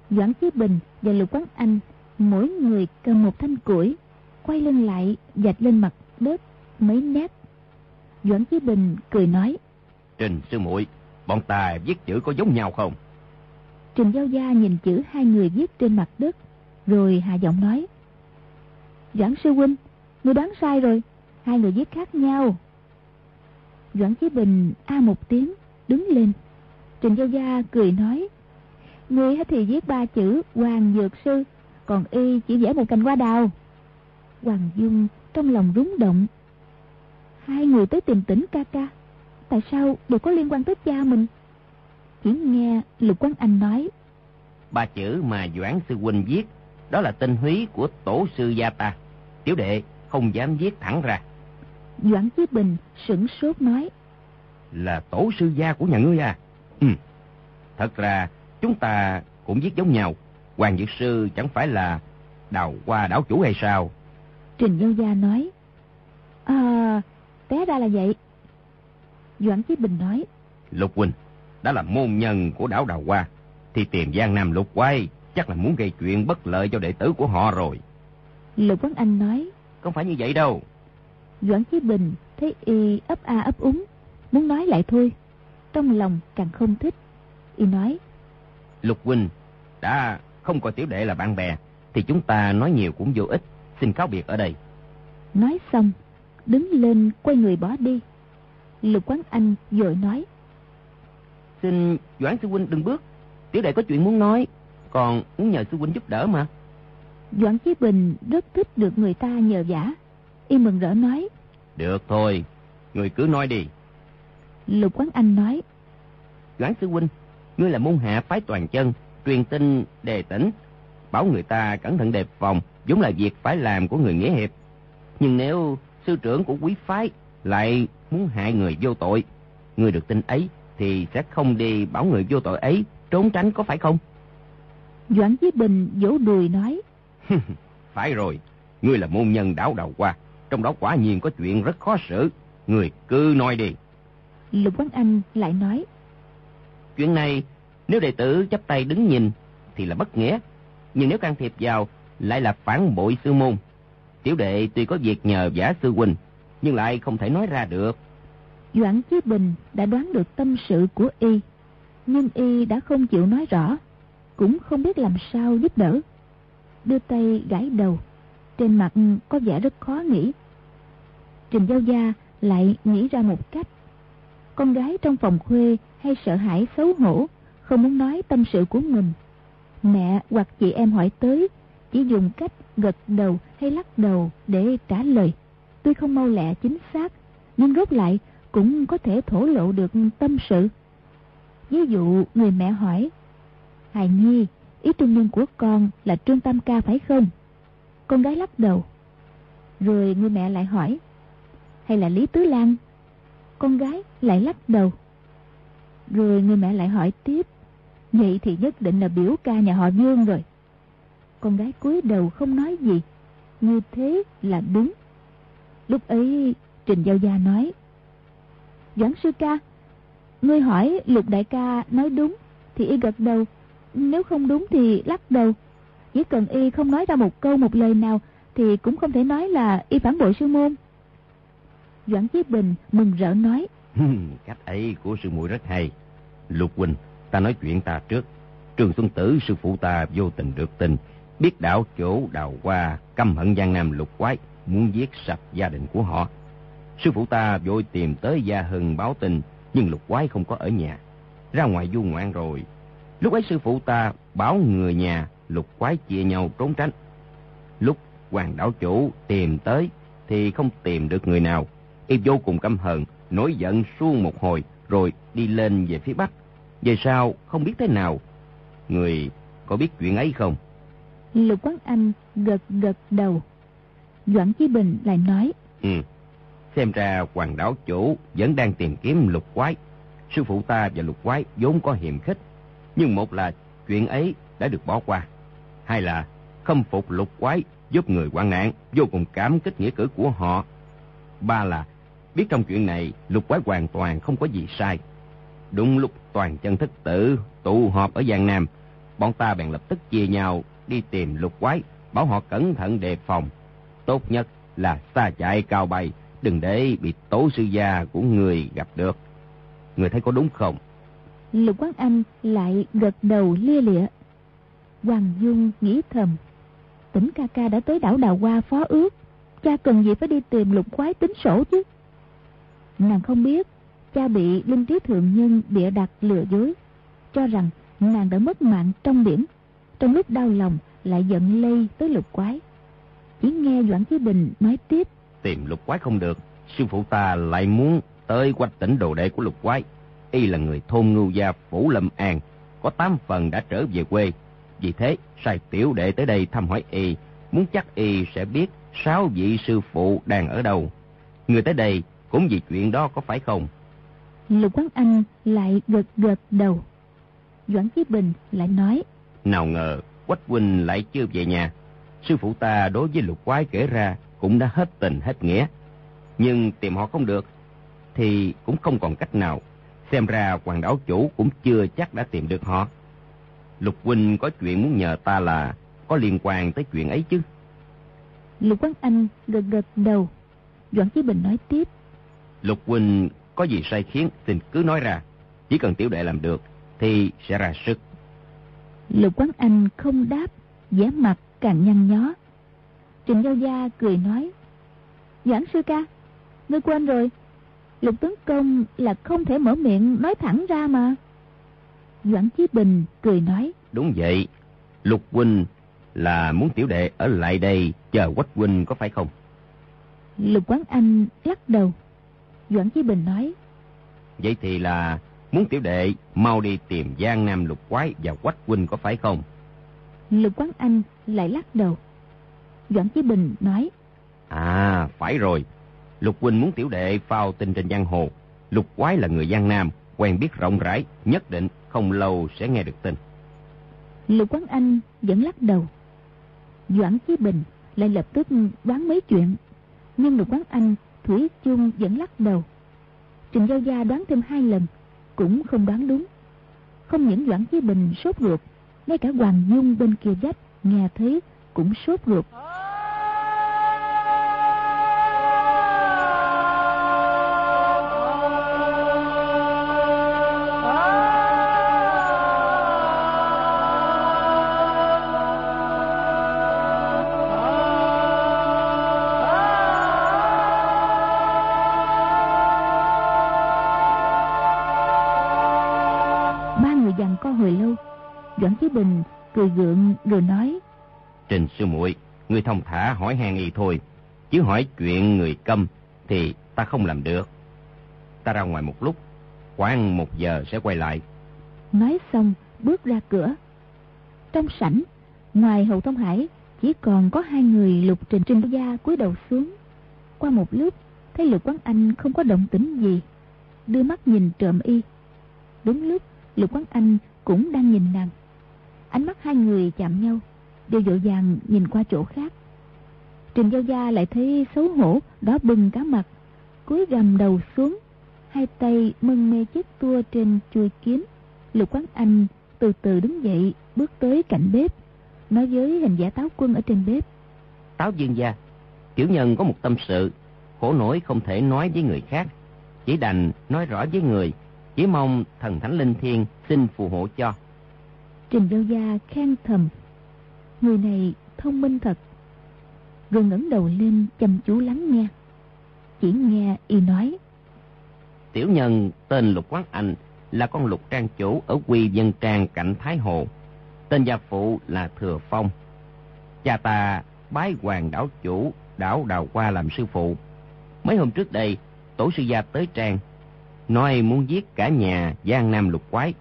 doãn chí bình và lục quán anh mỗi người cầm một thanh củi quay lưng lại dạch lên mặt đất mấy nét doãn chí bình cười nói trình sư muội, bọn ta viết chữ có giống nhau không? Trình giao gia nhìn chữ hai người viết trên mặt đất, rồi hạ giọng nói. Doãn sư huynh ngươi đoán sai rồi, hai người viết khác nhau. Doãn chí bình a một tiếng, đứng lên. Trình Giao Gia cười nói Ngươi thì viết ba chữ, Hoàng Dược Sư, Còn y chỉ vẽ một cành hoa đào. Hoàng Dung trong lòng rúng động. Hai người tới tìm tỉnh ca ca. Tại sao đều có liên quan tới cha mình Chỉ nghe Lục Quán Anh nói Ba chữ mà Doãn Sư Huynh viết Đó là tên húy của tổ sư gia ta Tiểu đệ không dám viết thẳng ra Doãn Chí Bình sửng sốt nói Là tổ sư gia của nhà ngươi à Ừ. Thật ra chúng ta cũng viết giống nhau. Hoàng Dược Sư chẳng phải là đào qua đảo chủ hay sao? Trình Giao Gia nói. À, té ra là vậy. Doãn Chí Bình nói. Lục Huynh, đã là môn nhân của đảo Đào Hoa, thì tìm Giang Nam Lục Quái chắc là muốn gây chuyện bất lợi cho đệ tử của họ rồi. Lục Quán Anh nói. Không phải như vậy đâu. Doãn Chí Bình thấy y ấp a ấp úng, muốn nói lại thôi. Trong lòng càng không thích. Y nói. Lục Huynh, đã không coi tiểu đệ là bạn bè, thì chúng ta nói nhiều cũng vô ích. Xin cáo biệt ở đây. Nói xong, đứng lên quay người bỏ đi. Lục Quán Anh vội nói. Xin Doãn Sư Huynh đừng bước. Tiểu đệ có chuyện muốn nói, còn muốn nhờ Sư Huynh giúp đỡ mà. Doãn Chí Bình rất thích được người ta nhờ vả. Y mừng rỡ nói. Được thôi, người cứ nói đi. Lục Quán Anh nói. Doãn Sư Huynh, ngươi là môn hạ phái toàn chân, truyền tin đề tỉnh, bảo người ta cẩn thận đề phòng, vốn là việc phải làm của người nghĩa hiệp. Nhưng nếu sư trưởng của quý phái lại muốn hại người vô tội, người được tin ấy thì sẽ không đi bảo người vô tội ấy trốn tránh có phải không? Doãn Chí Bình vỗ đùi nói. phải rồi, ngươi là môn nhân đảo đầu qua, trong đó quả nhiên có chuyện rất khó xử, người cứ nói đi. Lục Quán Anh lại nói. Chuyện này, nếu đệ tử chấp tay đứng nhìn thì là bất nghĩa, nhưng nếu can thiệp vào lại là phản bội sư môn. Tiểu đệ tuy có việc nhờ giả sư huynh, nhưng lại không thể nói ra được. Doãn Chí Bình đã đoán được tâm sự của y, nhưng y đã không chịu nói rõ, cũng không biết làm sao giúp đỡ. Đưa tay gãi đầu, trên mặt có vẻ rất khó nghĩ. Trình Giao Gia lại nghĩ ra một cách. Con gái trong phòng khuê hay sợ hãi xấu hổ, không muốn nói tâm sự của mình. Mẹ hoặc chị em hỏi tới, chỉ dùng cách gật đầu hay lắc đầu để trả lời. Tuy không mau lẹ chính xác, nhưng rốt lại cũng có thể thổ lộ được tâm sự. Ví dụ người mẹ hỏi, Hài Nhi, ý trung nhân của con là Trương Tam Ca phải không? Con gái lắc đầu. Rồi người mẹ lại hỏi, hay là Lý Tứ Lan? Con gái lại lắc đầu. Rồi người mẹ lại hỏi tiếp, vậy thì nhất định là biểu ca nhà họ Dương rồi. Con gái cúi đầu không nói gì, như thế là đúng. Lúc ấy Trình Giao Gia nói, Doãn sư ca, ngươi hỏi lục đại ca nói đúng thì y gật đầu, nếu không đúng thì lắc đầu. Chỉ cần y không nói ra một câu một lời nào thì cũng không thể nói là y phản bội sư môn. Doãn Chí Bình mừng rỡ nói. Cách ấy của sư muội rất hay. Lục Huynh, ta nói chuyện ta trước. Trường Xuân Tử sư phụ ta vô tình được tình biết đảo chỗ đào qua căm hận Giang Nam lục quái, muốn giết sạch gia đình của họ. Sư phụ ta vội tìm tới Gia Hưng báo tin, nhưng lục quái không có ở nhà. Ra ngoài du ngoạn rồi. Lúc ấy sư phụ ta báo người nhà lục quái chia nhau trốn tránh. Lúc hoàng đảo chủ tìm tới thì không tìm được người nào. Y vô cùng căm hận, nổi giận suông một hồi rồi đi lên về phía bắc. Về sau không biết thế nào. Người có biết chuyện ấy không? Lục Quán Anh gật gật đầu. Doãn Chí Bình lại nói. Ừ, Xem ra hoàng đảo chủ vẫn đang tìm kiếm lục quái. Sư phụ ta và lục quái vốn có hiềm khích. Nhưng một là chuyện ấy đã được bỏ qua. Hai là khâm phục lục quái giúp người quan nạn, vô cùng cảm kích nghĩa cử của họ. Ba là biết trong chuyện này lục quái hoàn toàn không có gì sai. Đúng lúc toàn chân thức tử tụ họp ở Giang Nam, bọn ta bèn lập tức chia nhau đi tìm lục quái, bảo họ cẩn thận đề phòng. Tốt nhất là xa chạy cao bay, đừng để bị tố sư gia của người gặp được. Người thấy có đúng không? Lục Quán Anh lại gật đầu lia lịa. Hoàng Dung nghĩ thầm. Tỉnh ca ca đã tới đảo Đào Hoa phó ước. Cha cần gì phải đi tìm lục quái tính sổ chứ? Nàng không biết, cha bị linh trí thượng nhân bịa đặt lừa dối. Cho rằng nàng đã mất mạng trong biển. Trong lúc đau lòng lại giận lây tới lục quái. Chỉ nghe Doãn Chí Bình nói tiếp tìm lục quái không được, sư phụ ta lại muốn tới quanh tỉnh đồ đệ của lục quái. Y là người thôn ngưu gia Phủ Lâm An, có tám phần đã trở về quê. Vì thế, sai tiểu đệ tới đây thăm hỏi Y, muốn chắc Y sẽ biết sáu vị sư phụ đang ở đâu. Người tới đây cũng vì chuyện đó có phải không? Lục Quán Anh lại gật gật đầu. Doãn Chí Bình lại nói. Nào ngờ, Quách Huynh lại chưa về nhà. Sư phụ ta đối với lục quái kể ra cũng đã hết tình hết nghĩa. Nhưng tìm họ không được, thì cũng không còn cách nào. Xem ra hoàng đảo chủ cũng chưa chắc đã tìm được họ. Lục huynh có chuyện muốn nhờ ta là có liên quan tới chuyện ấy chứ. Lục Quán Anh gật gật đầu. Doãn Chí Bình nói tiếp. Lục huynh có gì sai khiến xin cứ nói ra. Chỉ cần tiểu đệ làm được thì sẽ ra sức. Lục Quán Anh không đáp, vẻ mặt càng nhăn nhó. Trình Giao Gia cười nói. Doãn sư ca, ngươi quên rồi. Lục tướng công là không thể mở miệng nói thẳng ra mà. Doãn Chí Bình cười nói. Đúng vậy, Lục huynh là muốn tiểu đệ ở lại đây chờ quách huynh có phải không? Lục Quán Anh lắc đầu. Doãn Chí Bình nói. Vậy thì là muốn tiểu đệ mau đi tìm Giang Nam Lục Quái và Quách Huynh có phải không? Lục Quán Anh lại lắc đầu. Doãn Chí Bình nói. À, phải rồi. Lục Huynh muốn tiểu đệ phao tin trên giang hồ. Lục Quái là người Giang Nam, quen biết rộng rãi, nhất định không lâu sẽ nghe được tin. Lục Quán Anh vẫn lắc đầu. Doãn Chí Bình lại lập tức đoán mấy chuyện. Nhưng Lục Quán Anh Thủy chung vẫn lắc đầu. Trình Giao Gia đoán thêm hai lần, cũng không đoán đúng. Không những Doãn Chí Bình sốt ruột, ngay cả Hoàng Dung bên kia dách nghe thấy cũng sốt ruột. Hỏi hàng y thôi, chứ hỏi chuyện người câm thì ta không làm được. Ta ra ngoài một lúc, khoảng một giờ sẽ quay lại. Nói xong bước ra cửa. Trong sảnh, ngoài Hậu Thông Hải chỉ còn có hai người lục trình trình gia cúi đầu xuống. Qua một lúc, thấy lục quán anh không có động tĩnh gì. Đưa mắt nhìn trộm y. Đúng lúc, lục quán anh cũng đang nhìn nàng. Ánh mắt hai người chạm nhau, đều dội vàng nhìn qua chỗ khác. Trình Giao Gia lại thấy xấu hổ, đó bừng cả mặt, cúi gầm đầu xuống, hai tay mân mê chiếc tua trên chuôi kiếm. Lục Quán Anh từ từ đứng dậy, bước tới cạnh bếp, nói với hình giả táo quân ở trên bếp. Táo dương gia, tiểu nhân có một tâm sự, khổ nổi không thể nói với người khác. Chỉ đành nói rõ với người, chỉ mong thần thánh linh thiên xin phù hộ cho. Trình Giao Gia khen thầm, người này thông minh thật. Rồi ngẩng đầu lên chăm chú lắng nghe. Chỉ nghe y nói, Tiểu nhân tên Lục Quán Anh là con lục trang chủ ở quy dân trang cạnh Thái Hồ. Tên gia phụ là Thừa Phong. Cha ta bái hoàng đảo chủ đảo Đào Qua làm sư phụ. Mấy hôm trước đây, tổ sư gia tới trang, nói muốn giết cả nhà Giang Nam Lục Quái.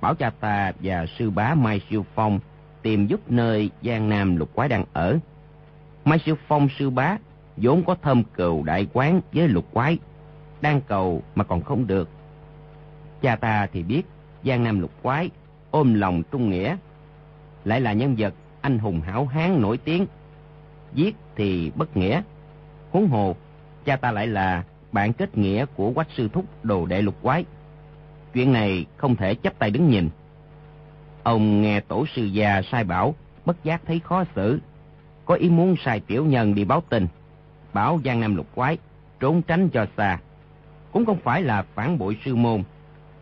Bảo cha ta và sư bá Mai Siêu Phong tìm giúp nơi Giang Nam Lục Quái đang ở. Mai sư Phong sư bá vốn có thơm cừu đại quán với Lục Quái, đang cầu mà còn không được. Cha ta thì biết Giang Nam Lục Quái ôm lòng trung nghĩa, lại là nhân vật anh hùng hảo hán nổi tiếng. Giết thì bất nghĩa. Huống hồ, cha ta lại là bạn kết nghĩa của quách sư thúc đồ đệ lục quái. Chuyện này không thể chấp tay đứng nhìn. Ông nghe tổ sư già sai bảo, bất giác thấy khó xử. Có ý muốn sai tiểu nhân đi báo tin. Bảo Giang Nam lục quái, trốn tránh cho xa. Cũng không phải là phản bội sư môn.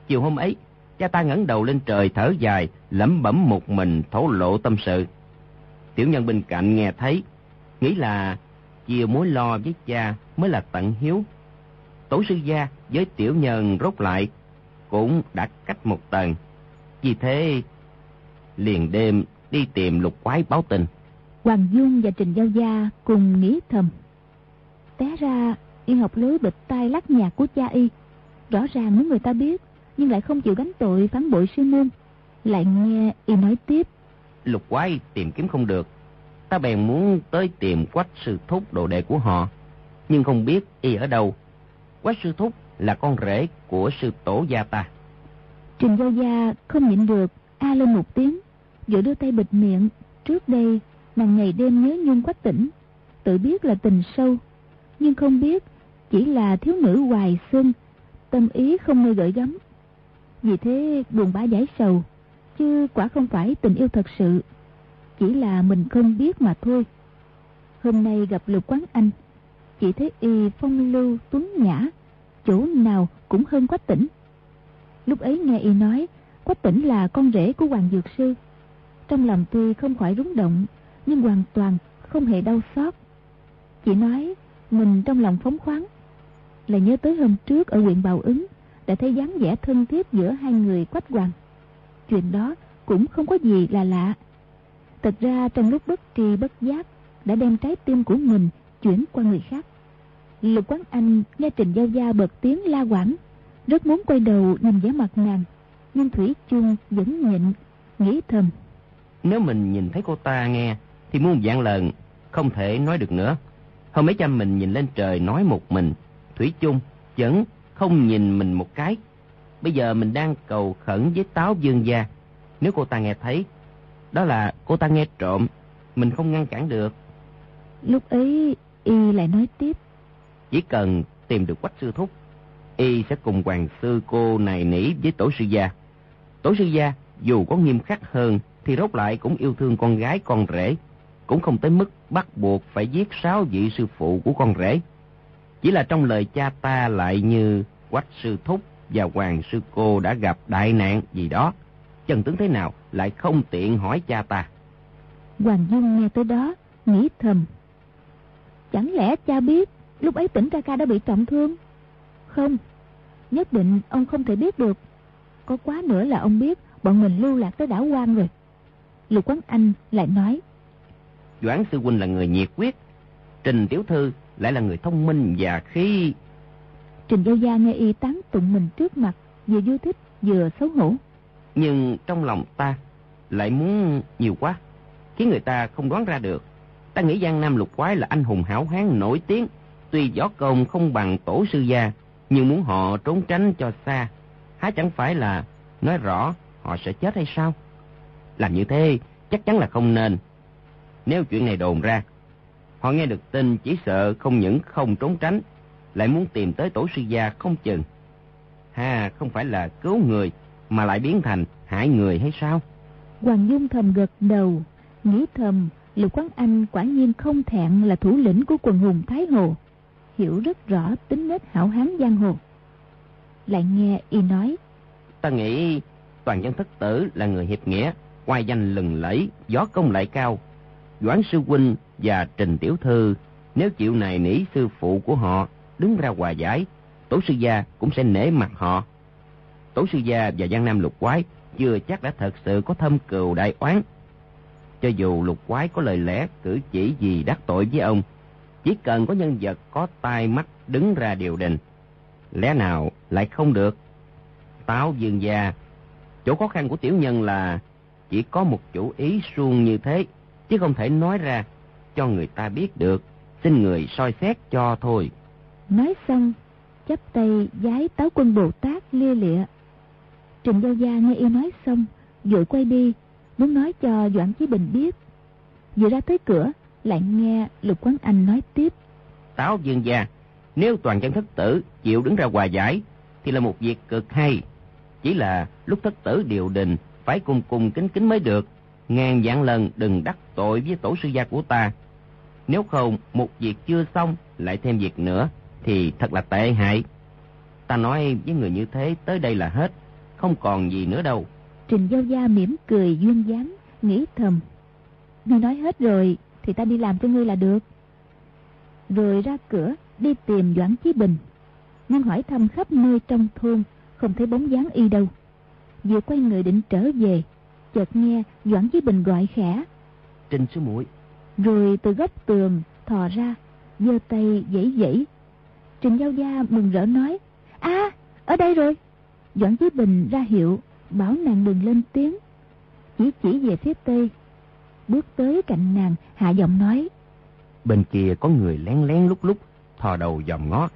Chiều hôm ấy, cha ta ngẩng đầu lên trời thở dài, lẩm bẩm một mình thổ lộ tâm sự. Tiểu nhân bên cạnh nghe thấy, nghĩ là chia mối lo với cha mới là tận hiếu. Tổ sư gia với tiểu nhân rốt lại cũng đã cách một tầng. Vì thế, liền đêm đi tìm lục quái báo tình. Hoàng Dung và Trình Giao Gia cùng nghĩ thầm. Té ra, y học lối bịch tai lắc nhạc của cha y. Rõ ràng muốn người ta biết, nhưng lại không chịu gánh tội phản bội sư môn. Lại nghe y nói tiếp. Lục quái tìm kiếm không được. Ta bèn muốn tới tìm quách sư thúc đồ đệ của họ. Nhưng không biết y ở đâu. Quách sư thúc là con rể của sư tổ gia ta. Trình Giao Gia không nhịn được, a lên một tiếng, vừa đưa tay bịt miệng. Trước đây, nàng ngày đêm nhớ nhung quách tỉnh. Tự biết là tình sâu, nhưng không biết chỉ là thiếu nữ hoài xuân, tâm ý không nơi gợi gắm. Vì thế buồn bã giải sầu, chứ quả không phải tình yêu thật sự, chỉ là mình không biết mà thôi. Hôm nay gặp lục quán anh chỉ thấy y phong lưu tuấn nhã, chỗ nào cũng hơn quách tỉnh. Lúc ấy nghe y nói, quách tỉnh là con rể của hoàng dược sư, trong lòng tuy không khỏi rúng động nhưng hoàn toàn không hề đau xót. Chỉ nói mình trong lòng phóng khoáng. Là nhớ tới hôm trước ở huyện bào ứng, đã thấy dáng vẻ thân thiết giữa hai người quách hoàng. Chuyện đó cũng không có gì là lạ. Thật ra trong lúc bất tri bất giác đã đem trái tim của mình chuyển qua người khác. Lục quán anh nghe trình giao gia bật tiếng la quảng, rất muốn quay đầu nhìn vẻ mặt nàng, nhưng thủy chung vẫn nhịn, nghĩ thầm. Nếu mình nhìn thấy cô ta nghe thì muôn dạng lần không thể nói được nữa. Hôm mấy cha mình nhìn lên trời nói một mình thủy chung vẫn không nhìn mình một cái. Bây giờ mình đang cầu khẩn với táo dương gia. Nếu cô ta nghe thấy đó là cô ta nghe trộm mình không ngăn cản được. Lúc ấy y lại nói tiếp. Chỉ cần tìm được quách sư thúc y sẽ cùng hoàng sư cô này nỉ với tổ sư gia. Tổ sư gia dù có nghiêm khắc hơn thì rốt lại cũng yêu thương con gái con rể cũng không tới mức bắt buộc phải giết sáu vị sư phụ của con rể. Chỉ là trong lời cha ta lại như quách sư thúc và hoàng sư cô đã gặp đại nạn gì đó. Chân tướng thế nào lại không tiện hỏi cha ta. Hoàng dung nghe tới đó, nghĩ thầm. Chẳng lẽ cha biết lúc ấy tỉnh ca ca đã bị trọng thương? Không, nhất định ông không thể biết được. Có quá nữa là ông biết bọn mình lưu lạc tới đảo quan rồi. Lục quán anh lại nói doãn sư huynh là người nhiệt quyết trình tiểu thư lại là người thông minh và khí. Trình giao gia nghe y tán tụng mình trước mặt vừa vui thích vừa xấu hổ. Nhưng trong lòng ta lại muốn nhiều quá khiến người ta không đoán ra được. Ta nghĩ giang nam lục quái là anh hùng hảo hán nổi tiếng. Tuy võ công không bằng tổ sư gia nhưng muốn họ trốn tránh cho xa há chẳng phải là nói rõ họ sẽ chết hay sao? Làm như thế chắc chắn là không nên nếu chuyện này đồn ra họ nghe được tin chỉ sợ không những không trốn tránh lại muốn tìm tới tổ sư gia không chừng. Ha không phải là cứu người mà lại biến thành hại người hay sao? Hoàng dung thầm gật đầu nghĩ thầm lục quán anh quả nhiên không thẹn là thủ lĩnh của quần hùng thái hồ hiểu rất rõ tính nết hảo hán giang hồ. Lại nghe y nói ta nghĩ toàn dân thất tử là người hiệp nghĩa ngoài danh lừng lẫy gió công lại cao doãn sư huynh và trình tiểu thư. Nếu chịu này nỉ sư phụ của họ, đứng ra hòa giải, tổ sư gia cũng sẽ nể mặt họ. Tổ sư gia và giang nam lục quái chưa chắc đã thật sự có thâm cừu đại oán. Cho dù lục quái có lời lẽ cử chỉ gì đắc tội với ông, chỉ cần có nhân vật có tai mắt đứng ra điều đình, lẽ nào lại không được? Táo dương gia, chỗ khó khăn của tiểu nhân là chỉ có một chủ ý suông như thế chứ không thể nói ra cho người ta biết được. Xin người soi xét cho thôi. Nói xong chắp tay giái táo quân bồ tát lia lịa. Trình giao gia nghe y nói xong vội quay đi muốn nói cho doãn chí bình biết. Vừa ra tới cửa lại nghe lục quán anh nói tiếp. Táo dương gia nếu toàn chân thất tử chịu đứng ra hòa giải thì là một việc cực hay. Chỉ là lúc thất tử điều đình phải cùng cùng kính kính mới được ngàn vạn lần đừng đắc tội với tổ sư gia của ta. Nếu không, một việc chưa xong, lại thêm việc nữa, thì thật là tệ hại. Ta nói với người như thế tới đây là hết, không còn gì nữa đâu. Trình giao gia mỉm cười duyên dáng, nghĩ thầm. Ngươi nói hết rồi, thì ta đi làm cho ngươi là được. Rồi ra cửa, đi tìm doãn chí bình. Ngang hỏi thăm khắp nơi trong thôn, không thấy bóng dáng y đâu. Vừa quay người định trở về chợt nghe doãn chí bình gọi khẽ. Trình sư muội. Rồi từ góc tường thò ra giơ tay dãy dãy trình giao gia mừng rỡ nói a ở đây rồi. Doãn chí bình ra hiệu bảo nàng đừng lên tiếng. Chỉ chỉ về phía tây. Bước tới cạnh nàng hạ giọng nói bên kia có người lén lén lúc lúc thò đầu dòm ngó.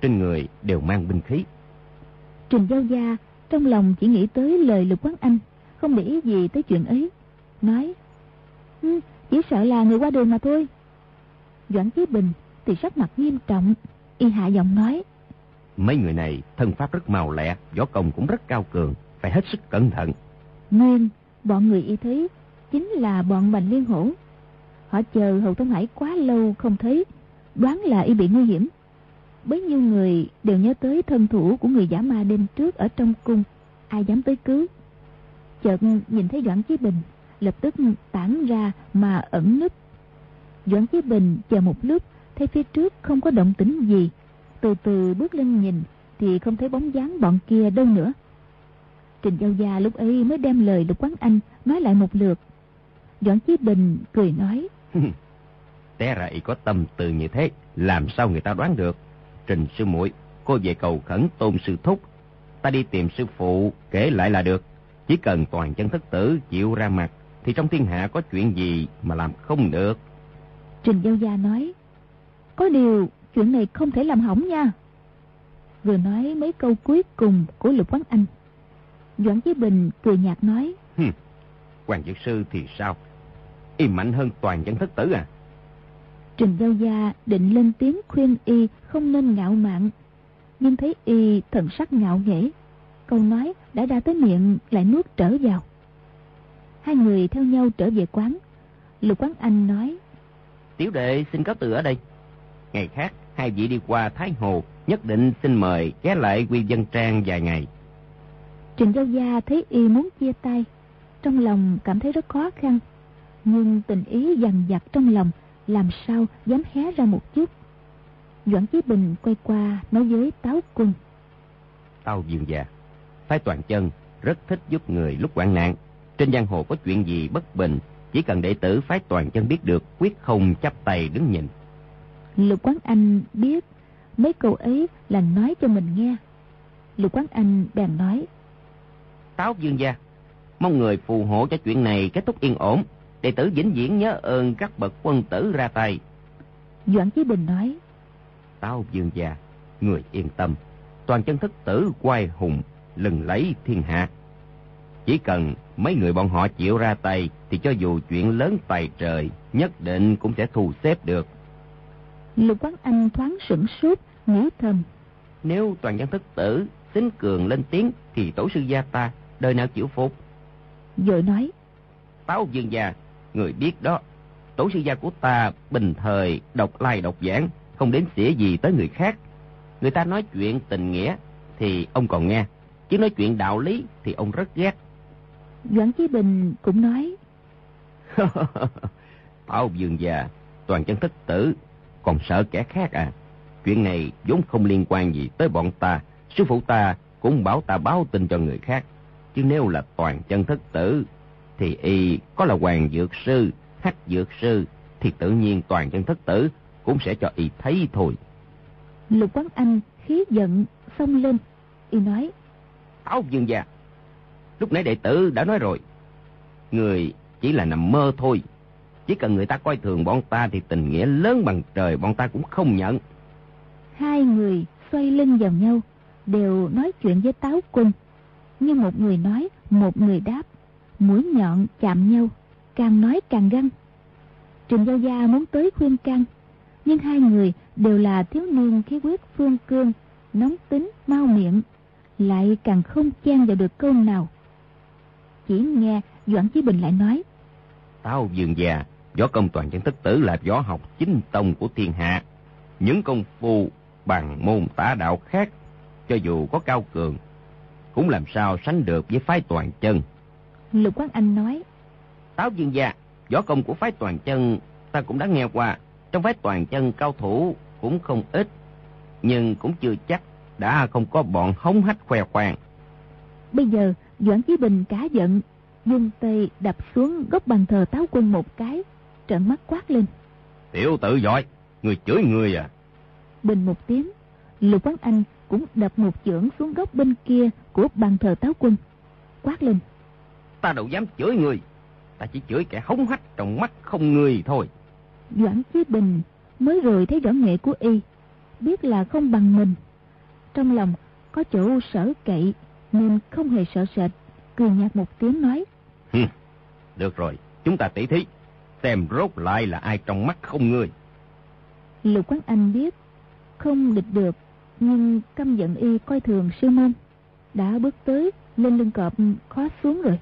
Trên người đều mang binh khí. Trình giao gia trong lòng chỉ nghĩ tới lời lục quán anh không để ý gì tới chuyện ấy. Nói ừ, Chỉ sợ là người qua đường mà thôi. Doãn Chí Bình thì sắc mặt nghiêm trọng Y hạ giọng nói Mấy người này thân pháp rất màu lẹ Võ công cũng rất cao cường Phải hết sức cẩn thận. Nguyên bọn người y thấy Chính là bọn Bành Liên Hổ. Họ chờ Hầu Tông Hải quá lâu không thấy Đoán là y bị nguy hiểm. Bấy nhiêu người đều nhớ tới thân thủ của người giả ma đêm trước ở trong cung Ai dám tới cứu Chợt nhìn thấy Doãn Chí Bình, Lập tức tản ra mà ẩn nấp Doãn Chí Bình chờ một lúc, Thấy phía trước không có động tĩnh gì, Từ từ bước lên nhìn Thì không thấy bóng dáng bọn kia đâu nữa. Trình Giao Gia lúc ấy mới đem lời Lục Quán Anh nói lại một lượt. Doãn Chí Bình cười nói, Té ra y có tâm từ như thế, Làm sao người ta đoán được? Trình sư muội, Cô về cầu khẩn tôn sư thúc, Ta đi tìm sư phụ kể lại là được. Chỉ cần toàn chân thất tử chịu ra mặt Thì trong thiên hạ có chuyện gì mà làm không được? Trình Giao Gia nói Có điều chuyện này không thể làm hỏng nha. Vừa nói mấy câu cuối cùng của Lục Quán Anh Doãn Chí Bình cười nhạt nói Hừm, Hoàng Dược Sư thì sao? Y mạnh hơn toàn chân thất tử à? Trình Giao Gia định lên tiếng khuyên y không nên ngạo mạn Nhưng thấy y thần sắc ngạo nghễ Câu nói đã ra tới miệng lại nuốt trở vào. Hai người theo nhau trở về quán. Lục Quán Anh nói Tiểu đệ xin cáo từ ở đây. Ngày khác hai vị đi qua Thái Hồ Nhất định xin mời ghé lại quy dân trang vài ngày. Trình Giao Gia thấy y muốn chia tay Trong lòng cảm thấy rất khó khăn. Nhưng tình ý dằn vặt trong lòng Làm sao dám hé ra một chút. Doãn Chí Bình quay qua nói với Táo Quân Tao dương già Phái toàn chân rất thích giúp người lúc hoạn nạn. Trên giang hồ có chuyện gì bất bình Chỉ cần đệ tử phái toàn chân biết được Quyết không chấp tay đứng nhìn. Lục Quán Anh biết Mấy câu ấy là nói cho mình nghe. Lục Quán Anh bèn nói Táo dương gia Mong người phù hộ cho chuyện này kết thúc yên ổn. Đệ tử vĩnh viễn nhớ ơn các bậc quân tử ra tay. Doãn Chí Bình nói Táo dương gia Người yên tâm. Toàn chân thất tử quay hùng Lừng lấy thiên hạ. Chỉ cần mấy người bọn họ chịu ra tay Thì cho dù chuyện lớn tài trời Nhất định cũng sẽ thu xếp được. Lục Quán Anh thoáng sửng sốt Nghĩ thầm. Nếu toàn chân thất tử Xính cường lên tiếng Thì tổ sư gia ta đời nào chịu phục? Rồi nói Táo dương gia Người biết đó. Tổ sư gia của ta bình thời độc lai độc giảng Không đến xỉa gì tới người khác. Người ta nói chuyện tình nghĩa Thì ông còn nghe Chứ nói chuyện đạo lý thì ông rất ghét. Doãn Chí Bình cũng nói. Táo dương gia Toàn chân thất tử Còn sợ kẻ khác à. Chuyện này vốn không liên quan gì tới bọn ta. Sư phụ ta cũng bảo ta báo tin cho người khác. Chứ nếu là toàn chân thất tử Thì y có là hoàng dược sư Hắc dược sư Thì tự nhiên toàn chân thất tử Cũng sẽ cho y thấy thôi. Lục Quán Anh khí giận xông lên Y nói Táo dương gia. Lúc nãy đệ tử đã nói rồi. Người chỉ là nằm mơ thôi. Chỉ cần người ta coi thường bọn ta Thì tình nghĩa lớn bằng trời bọn ta cũng không nhận. Hai người xoay lưng vào nhau Đều nói chuyện với táo quân. Như một người nói Một người đáp. Mũi nhọn chạm nhau Càng nói càng găng. Trình Giao Gia muốn tới khuyên can Nhưng hai người đều là thiếu niên khí huyết phương cương Nóng tính, mau miệng. Lại càng không chen vào được câu nào Chỉ nghe Doãn Chí Bình lại nói Tao dương già Võ công toàn chân thất tử là võ học chính tông của thiên hạ Những công phu bằng môn tả đạo khác cho dù có cao cường, cũng làm sao sánh được với phái toàn chân. Lục Quán Anh nói, Táo dương gia, võ công của phái toàn chân ta cũng đã nghe qua. Trong phái toàn chân cao thủ cũng không ít, nhưng cũng chưa chắc đã không có bọn hống hách khoe khoang. Bây giờ Doãn Chí Bình cá giận, dùng tay đập xuống gốc bàn thờ táo quân một cái, trợn mắt quát lên. Tiểu tự giỏi, người chửi người à? Bình một tiếng, Lục Quán Anh cũng đập một chưởng xuống góc bên kia của bàn thờ táo quân. Quát lên. Ta đâu dám chửi người. Ta chỉ chửi kẻ hống hách trong mắt không người thôi. Doãn Chí Bình mới rồi thấy rõ nghệ của y. Biết là không bằng mình. Trong lòng có chỗ sở cậy nên không hề sợ sệt. Cười nhạt một tiếng nói. được rồi, chúng ta tỉ thí. xem rốt lại là ai trong mắt không ngươi. Lục Quán Anh biết không địch được, nhưng căm giận y coi thường sư môn. Đã bước tới, lên lưng cọp khó xuống rồi.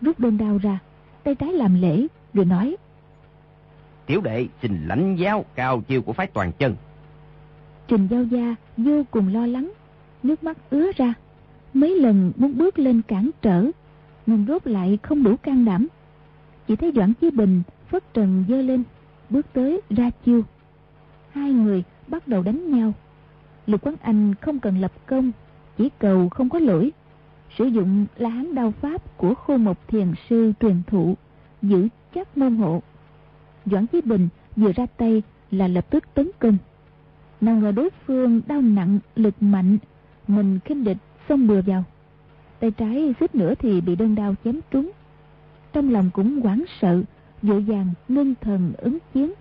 Rút đơn đao ra, tay trái làm lễ, rồi nói. Tiểu đệ xin lãnh giáo cao chiêu của phái toàn chân. Trình Giao Gia vô cùng lo lắng, nước mắt ứa ra. Mấy lần muốn bước lên cản trở, nhưng rốt lại không đủ can đảm. Chỉ thấy Doãn Chí Bình phất trần dơ lên, bước tới ra chiêu. Hai người bắt đầu đánh nhau. Lục Quán Anh không cần lập công, chỉ cầu không có lỗi. Sử dụng là hán đao pháp của khu mộc thiền sư truyền thụ, giữ chắc môn hộ. Doãn Chí Bình vừa ra tay là lập tức tấn công. Nào ngờ đối phương đau nặng, lực mạnh, mình khinh địch xông bừa vào. Tay trái suýt nữa thì bị đơn đao chém trúng. Trong lòng cũng hoảng sợ, vội vàng ngưng thần ứng chiến,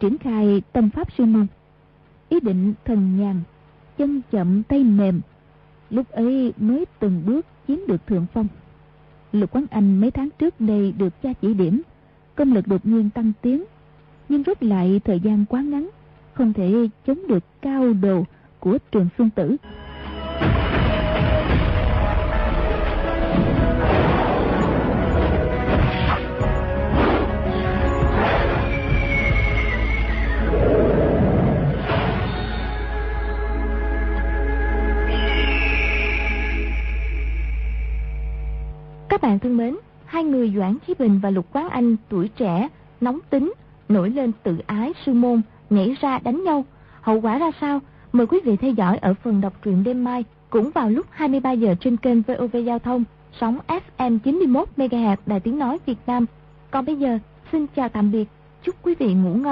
triển khai tâm pháp sư môn. Ý định thần nhàn, chân chậm tay mềm, lúc ấy mới từng bước chiếm được thượng phong. Lục Quán Anh mấy tháng trước đây được cha chỉ điểm, công lực đột nhiên tăng tiến, nhưng rút lại thời gian quá ngắn, không thể chống được cao đồ của trường xuân tử. Các bạn thân mến, hai người Doãn Chí Bình và Lục Quán Anh tuổi trẻ, nóng tính, nổi lên tự ái sư môn, nhảy ra đánh nhau. Hậu quả ra sao? Mời quý vị theo dõi ở phần đọc truyện đêm mai, cũng vào lúc 23 giờ trên kênh VOV Giao thông, sóng FM 91 MHz Đài Tiếng Nói Việt Nam. Còn bây giờ, xin chào tạm biệt, chúc quý vị ngủ ngon.